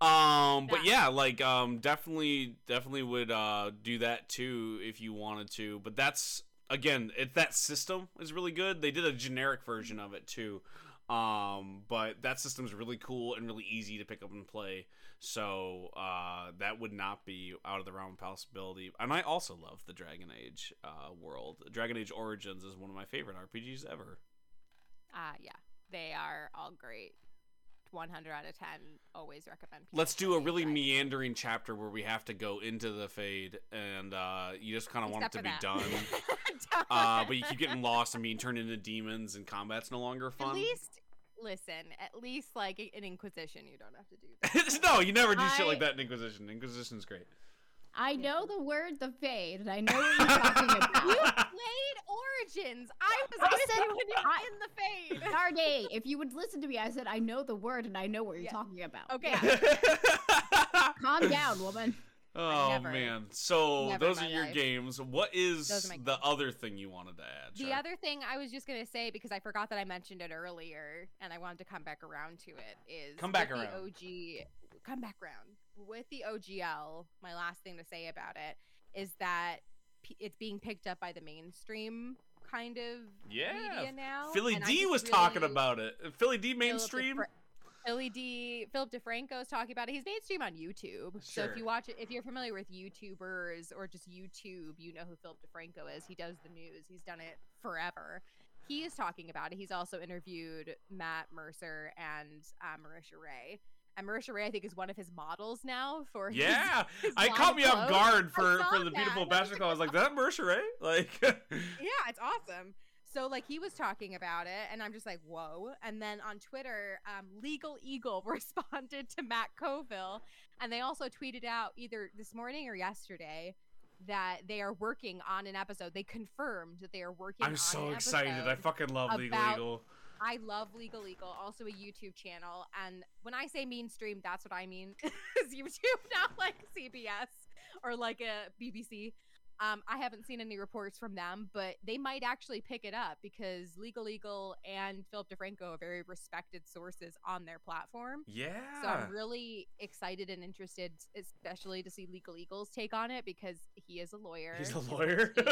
Um, but Yeah. yeah, like um, definitely, definitely would uh do that too if you wanted to. But that's again, it that system is really good. They did a generic version of it too. Um, but that system's really cool and really easy to pick up and play. So uh, that would not be out of the realm of possibility. And I also love the Dragon Age uh, world. Dragon Age Origins is one of my favorite RPGs ever. Uh yeah. They are all great. 100 out of 10. Always recommend. people Let's do a really meandering chapter where we have to go into the Fade, and uh, you just kind of want it to be done. uh, but you keep getting lost and being turned into demons, and combat's no longer fun. At least, listen. At least like an Inquisition, you don't have to do that. no, you never do shit like that in Inquisition. Inquisition's great. I know the word the fade, and I know what you're talking about. you about. played Origins. I was I with said- you when you were I- in the fade. Darday, if you would listen to me, I said I know the word and I know what you're Yeah. talking about. Okay. Calm down, woman. Oh Never. man. So those are your life. games. What is Those are my the games. other thing you wanted to add? The Char? other thing I was just gonna say because I forgot that I mentioned it earlier, and I wanted to come back around to it is Come back around. The OG, come back around with the OGL. My last thing to say about it is that it's being picked up by the mainstream kind of Yeah. media now. Philly D was talking about it. Philly D mainstream. DeFra- Philly D, Philip DeFranco is talking about it. He's mainstream on YouTube. So if you watch it, if you're familiar with YouTubers or just YouTube, you know who Philip DeFranco is. He does the news. He's done it forever. He is talking about it. He's also interviewed Matt Mercer and uh, Marisha Ray. And Marisha Ray, I think, is one of his models now for Yeah, his I caught me off guard for for the that. beautiful bachelor. I was like, "That Marisha Ray? Like, yeah, it's awesome. So like he was talking about it, and I'm just like, whoa. And then on Twitter, um, Legal Eagle responded to Matt Colville, and they also tweeted out either this morning or yesterday that they are working on an episode. They confirmed that they are working. on I'm so excited. I fucking love Legal Eagle. I love Legal Eagle, also a YouTube channel. And when I say mainstream, that's what I mean. Is YouTube, not like CBS or like a BBC. Um, I haven't seen any reports from them, but they might actually pick it up because Legal Eagle and Philip DeFranco are very respected sources on their platform. Yeah. So I'm really excited and interested, especially to see Legal Eagle's take on it because he is a lawyer. He's a lawyer.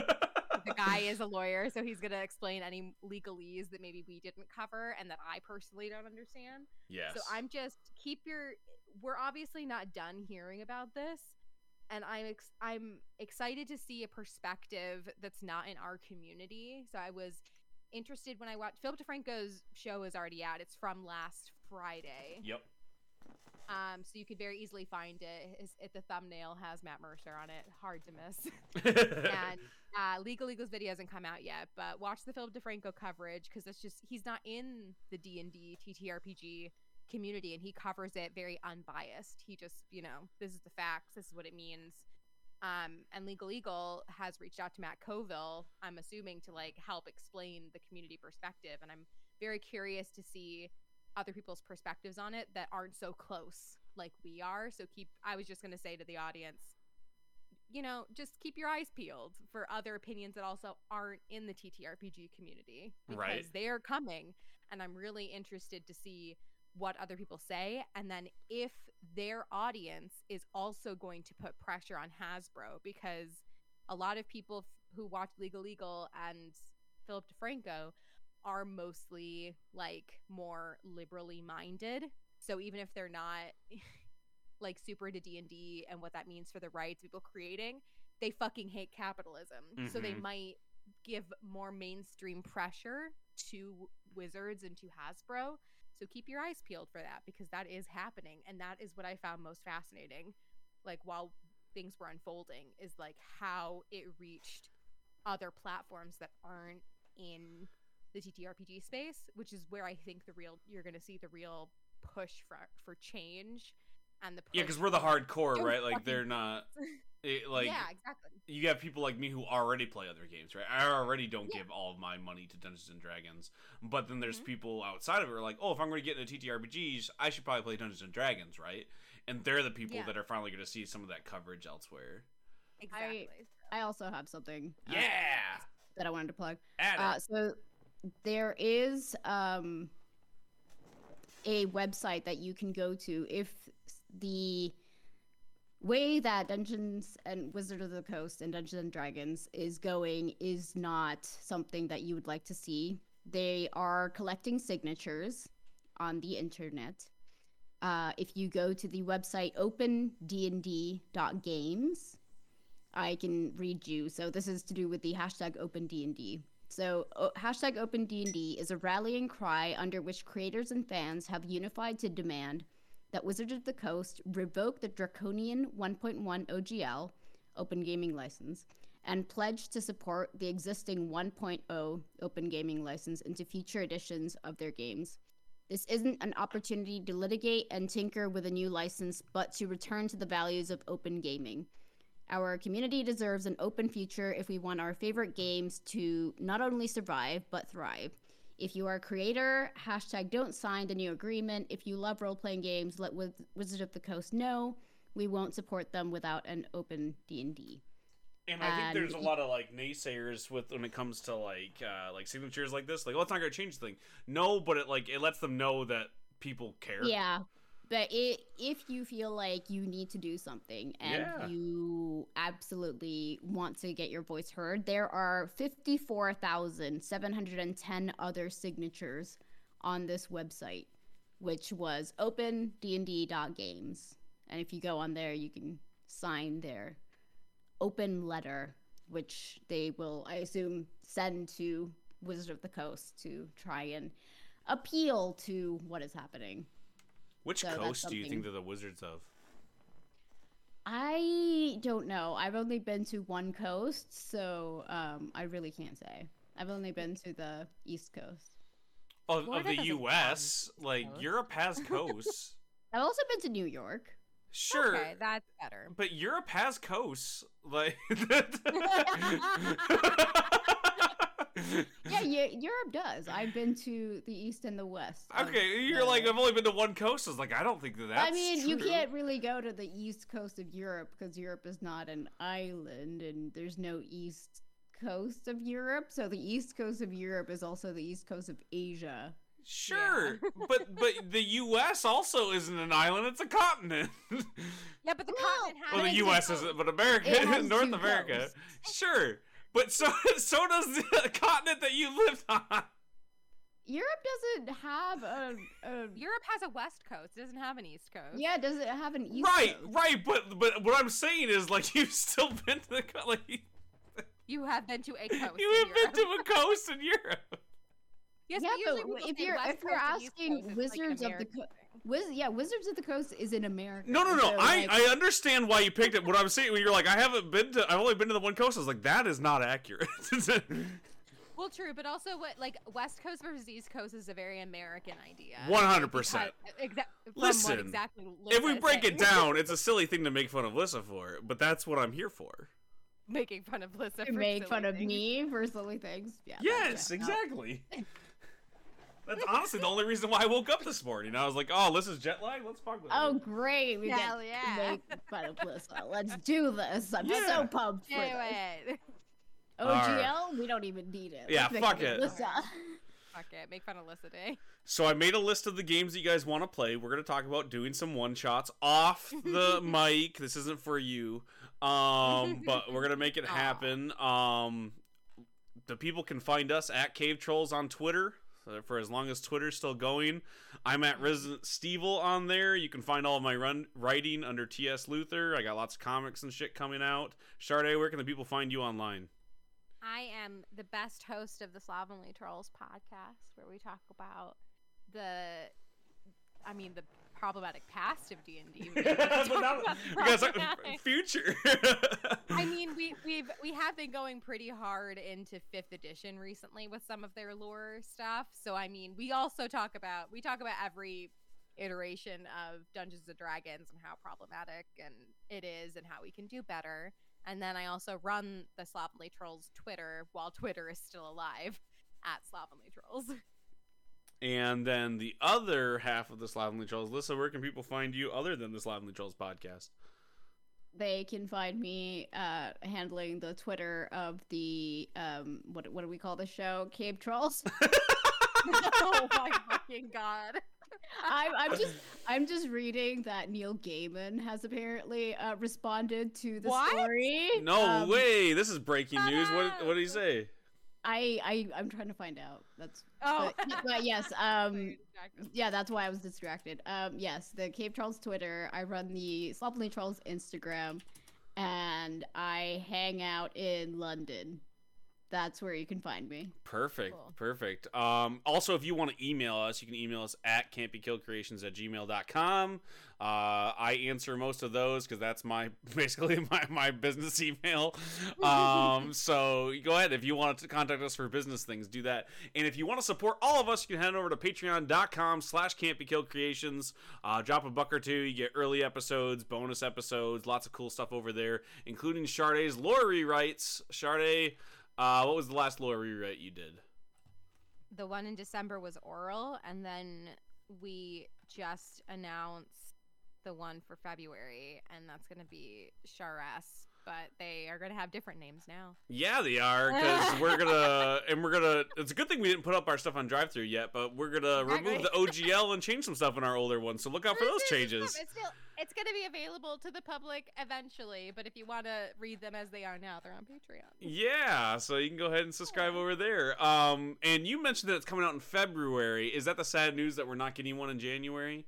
the guy is a lawyer, so he's gonna explain any legalese that maybe we didn't cover and that I personally don't understand. yes. So I'm just keep your. We're obviously not done hearing about this, and I'm ex- I'm excited to see a perspective that's not in our community. So I was interested when I watched Philip DeFranco's show is already out. It's from last Friday. Yep. Um, so you could very easily find it. His, it the thumbnail has Matt Mercer on it. Hard to miss. and uh, Legal Eagles video hasn't come out yet, but watch the Philip DeFranco coverage because it's just he's not in the D and D TTRPG community, and he covers it very unbiased. He just, you know, this is the facts. This is what it means. Um, and Legal Eagle has reached out to Matt Colville. I'm assuming to like help explain the community perspective, and I'm very curious to see other people's perspectives on it that aren't so close like we are. So keep. I was just gonna say to the audience, you know, just keep your eyes peeled for other opinions that also aren't in the TTRPG community because Right. they are coming, and I'm really interested to see what other people say, and then if their audience is also going to put pressure on Hasbro because a lot of people f- who watch Legal Legal and Philip DeFranco are mostly like more liberally minded. So even if they're not like super into D&D and what that means for the rights people creating, they fucking hate capitalism. So they Mhm. might give more mainstream pressure to Wizards and to Hasbro. So keep your eyes peeled for that because that is happening and that is what I found most fascinating like while things were unfolding is like how it reached other platforms that aren't in the TTRPG space, which is where I think the real you're going to see the real push for for change and the yeah, because we're the hardcore, Don't right? Like they're not. It, like yeah, exactly. you have people like me who already play other games, right? I already don't Yeah. give all of my money to Dungeons and Dragons, but then there's Mhm. people outside of it who are like, oh, if I'm going to get into TTRPGs, I should probably play Dungeons and Dragons, right? And they're the people Yeah. that are finally going to see some of that coverage elsewhere. Exactly. I also have something uh, Yeah, that I wanted to plug. Uh, so there is um, a website that you can go to if the way that Dungeons and Wizard of the Coast and Dungeons and Dragons is going is not something that you would like to see. They are collecting signatures on the internet. Uh, if you go to the website opendnd.games, I can read you. So this is to do with the hashtag OpenDND. So o- hashtag OpenDND is a rallying cry under which creators and fans have unified to demand that Wizards of the Coast revoke the draconian 1.1 OGL Open Gaming License and pledge to support the existing 1.0 Open Gaming License into future editions of their games. This isn't an opportunity to litigate and tinker with a new license, but to return to the values of open gaming. Our community deserves an open future if we want our favorite games to not only survive, but thrive. If you are a creator, hashtag don't sign the new agreement. If you love role playing games, let Wiz- Wizard of the Coast know. We won't support them without an open D&D. And I think there's a lot of like naysayers with when it comes to like uh, like signatures like this. Like, oh, it's not gonna change the thing. No, but it like it lets them know that people care. Yeah. But it, if you feel like you need to do something and Yeah. you absolutely want to get your voice heard, there are 54,710 other signatures on this website, which was opendnd.games. And if you go on there, you can sign their open letter, which they will, I assume, send to Wizard of the Coast to try and appeal to what is happening. Which So that's coast do you think they're the wizards of? I don't know. I've only been to one coast, so um, I really can't say. I've only been to the East Coast. Of, of the U.S., like coast. Europe has coasts. I've also been to New York. Sure, Okay, that's better. but Europe has coasts. Like, Yeah, Eu- Europe does. I've been to the East and the West. okay, you're the- like I've only been to one coast. I was like, I don't think that that's I mean, you can't really go to the East Coast of Europe because Europe is not an island, and there's no East Coast of Europe. So the East Coast of Europe is also the East Coast of Asia. Sure, but but the U.S. also isn't an island; it's a continent. Yeah, but the Well, continent has well, the U.S. isn't, but America, North America, coasts. sure. But so so does the continent that you lived on. Europe doesn't have a, a Europe has a west coast. It doesn't have an east coast. yeah, does it have an East right, Coast? right. Right, but but what I'm saying is like you've still been to the co- like you You have been to a coast. You have in been Europe. to a coast in Europe. Yes, yeah, usually but if you're if you're coast and east asking coast, it's like Wizards of the American Co- thing. Wiz- yeah, Wizards of the Coast is in America. No, no, no. so, I like, I understand why you picked it. What I'm saying when you're like I haven't been to I've only been to the one coast. I was like that is not accurate. Well, true, but also what like West Coast versus East Coast is a very American idea. 100%. Because- Exa- from Listen, exactly if we Lissa's break it down, it's a silly thing to make fun of Lissa for, but that's what I'm here for. making fun of Lissa to for make fun silly of me for silly things. Yeah. Yes, that's. No. exactly. That's honestly the only reason why I woke up this morning. I was like, "Oh, this is jet lag. Let's fuck with it. Oh, it." great! We Hell get yeah. to make fun of Lissa. Let's do this. I'm Yeah. so pumped for Do this. it. OGL, we don't even need it. Yeah, Let's fuck it. Lissa. Fuck it. Make fun of Lissa Day. So I made a list of the games that you guys want to play. We're gonna talk about doing some one shots off the mic. This isn't for you, um, but we're gonna make it happen. Um, the people can find us at Cave Trulls on Twitter. So for as long as Twitter's still going, I'm at Resident Stevel on there. You can find all of my run writing under TS Luther. I got lots of comics and shit coming out. Sade, where can the people find you online? I am the best host of the Slovenly Trolls podcast, where we talk about the, I mean, the problematic past of D and D. but not, because uh, future. I mean, we we've we have been going pretty hard into fifth edition recently with some of their lore stuff. So I mean, we also talk about we talk about every iteration of Dungeons and Dragons and how problematic and it is and how we can do better. And then I also run the Slovenly Trolls Twitter while Twitter is still alive at Slovenly Trolls. And then the other half of the Slovenly Trolls, Lissa, where can people find you other than the Slovenly Trolls podcast? They can find me uh, handling the Twitter of the um, what what do we call the show? Cave Trulls. oh my fucking god. I'm, I'm just I'm just reading that Neil Gaiman has apparently uh, responded to the What? story. No Um, way! This is breaking news. What what did he say? I I I'm trying to find out. That's Oh, but, but yes. Um. Yeah, that's why I was distracted. Um. Yes, the Cave Trulls Twitter. I run the Sloppily Charles Instagram, and I hang out in London. That's where you can find me. Perfect, Cool. perfect. Um, also, if you want to email us, you can email us at cantbekilledcreations at gmail.com. Uh, I answer most of those because that's my basically my, my business email. Um, so go ahead if you want to contact us for business things, do that. And if you want to support all of us, you can head over to patreon.com slash cantbekilledcreations. Uh, drop a buck or two, you get early episodes, bonus episodes, lots of cool stuff over there, including Shardae's lore rewrites. Shardae, uh, what was the last lore rewrite you did? The one in December was oral, and then we just announced the one for February, and that's going to be Sharas. But they are going to have different names now. Yeah, they are because we're gonna and we're gonna. It's a good thing we didn't put up our stuff on DriveThru yet, but we're gonna remove the OGL and change some stuff in our older ones. So look out for those There's- there's some changes. It's still it's going to be available to the public eventually, but if you want to read them as they are now, they're on Patreon. Yeah, so you can go ahead and subscribe over there. Um, and you mentioned that it's coming out in February. Is that the sad news that we're not getting one in January?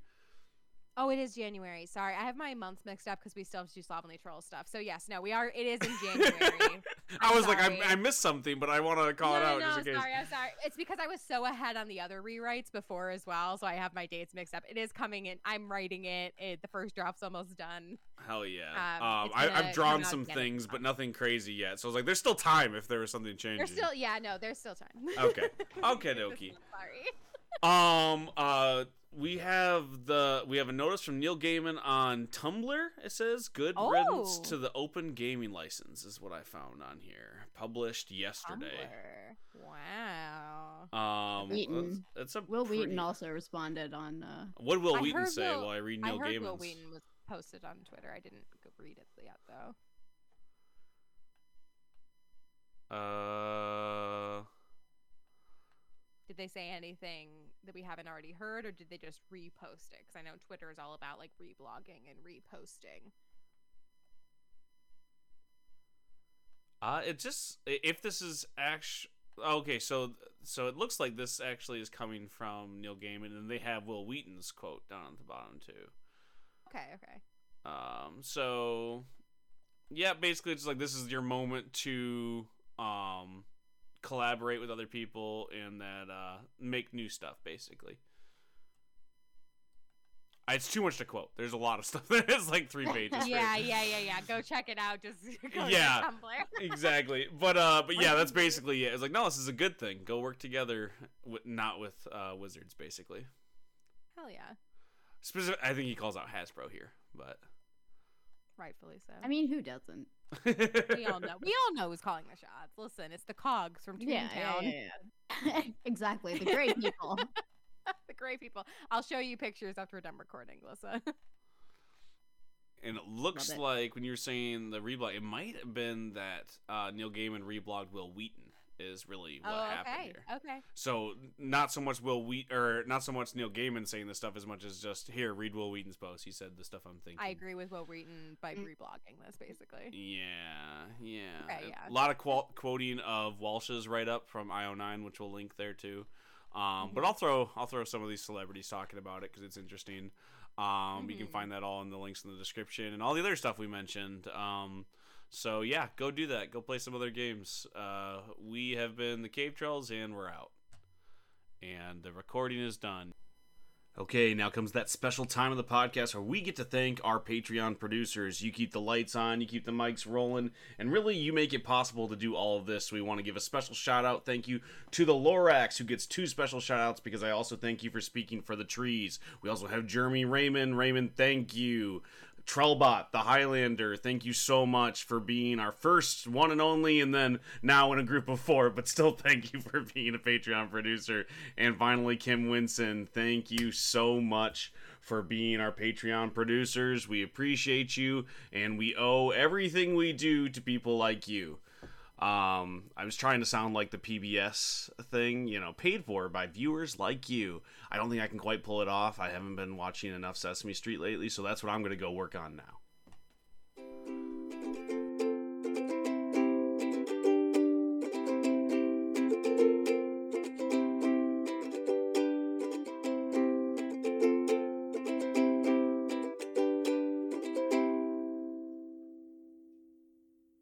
Oh, it is January. Sorry, I have my months mixed up because we still have to do Slovenly Troll stuff. So yes, no, we are. It is in January. I was like. I, I missed something, but I want to call no, it out no, just in case. sorry, I'm sorry. It's because I was so ahead on the other rewrites before as well, so I have my dates mixed up. It is coming in. I'm writing it. it the first draft's almost done. Hell yeah. Um, Um, I, I've drawn some things, but nothing crazy yet. So I was like, there's still time if there was something changing. There's still, yeah, no, there's still time. Okay. Okay, dokie. Sorry. Um, uh, we have the we have a notice from Neil Gaiman on Tumblr. It says good riddance Oh. to the open gaming license is what I found on here. Published yesterday. Tumblr. Wow. Um, Wheaton. It's, it's a Wil Wheaton also responded on. Uh, What will I Wheaton say Will- while I read I Neil heard Gaiman's? Wil Wheaton was posted on Twitter. I didn't read it yet though. Uh, Did they say anything that we haven't already heard, or did they just repost it? Because I know Twitter is all about like reblogging and reposting. uh, it just if this is actually okay. So so it looks like this actually is coming from Neil Gaiman, and they have Wil Wheaton's quote down at the bottom too. Okay, okay. Um, so yeah, basically it's like this is your moment to um collaborate with other people and that uh make new stuff basically. It's too much to quote. There's a lot of stuff. it's like three pages. yeah, yeah, yeah, yeah. Go check it out. Just go Yeah. to Tumblr. exactly. But uh, but yeah, that's basically it. It's like no, this is a good thing. Go work together, with, not with uh, wizards, basically. Hell yeah, Specific. I think he calls out Hasbro here, but rightfully so. I mean, who doesn't? We all know. We all know who's calling the shots. Listen, it's the Cogs from Yeah, Toontown. yeah, yeah, yeah. exactly. The great people. the great people. I'll show you pictures after we're done recording, Melissa. And it looks it. like when you're saying the reblog, it might have been that uh, Neil Gaiman reblogged Wil Wheaton. Is really what oh, happened okay. here. Okay. So not so much Will Wheat or not so much Neil Gaiman saying this stuff as much as just here read Wil Wheaton's post. He said the stuff I'm thinking. I agree with Wil Wheaton by Mm. reblogging this, basically. Yeah, yeah. Okay, A lot of qual- quoting of Walsh's write up from IO9, which we'll link there too. Um, But. I'll throw I'll throw some of these celebrities talking about it because it's interesting. Um, You can Mhm. find that all in the links in the description and all the other stuff we mentioned. Um, so yeah, go do that. Go play some other games. Uh, we have been the Cave Trulls and we're out. And the recording is done. Okay, now comes that special time of the podcast where we get to thank our Patreon producers. You keep the lights on, you keep the mics rolling, and really you make it possible to do all of this. We want to give a special shout out, thank you to the Lorax, who gets two special shout outs because I also thank you for speaking for the trees. We also have Jeremy Raymond. Raymond, thank you. Trellbot, the Highlander, thank you so much for being our first one and only, and then now in a group of four, but still thank you for being a Patreon producer. And finally, Kim Winson, thank you so much for being our Patreon producers. We appreciate you, and we owe everything we do to people like you. Um, I was trying to sound like the PBS thing, you know, paid for by viewers like you. I don't think I can quite pull it off. I haven't been watching enough Sesame Street lately, so that's what I'm going to go work on now.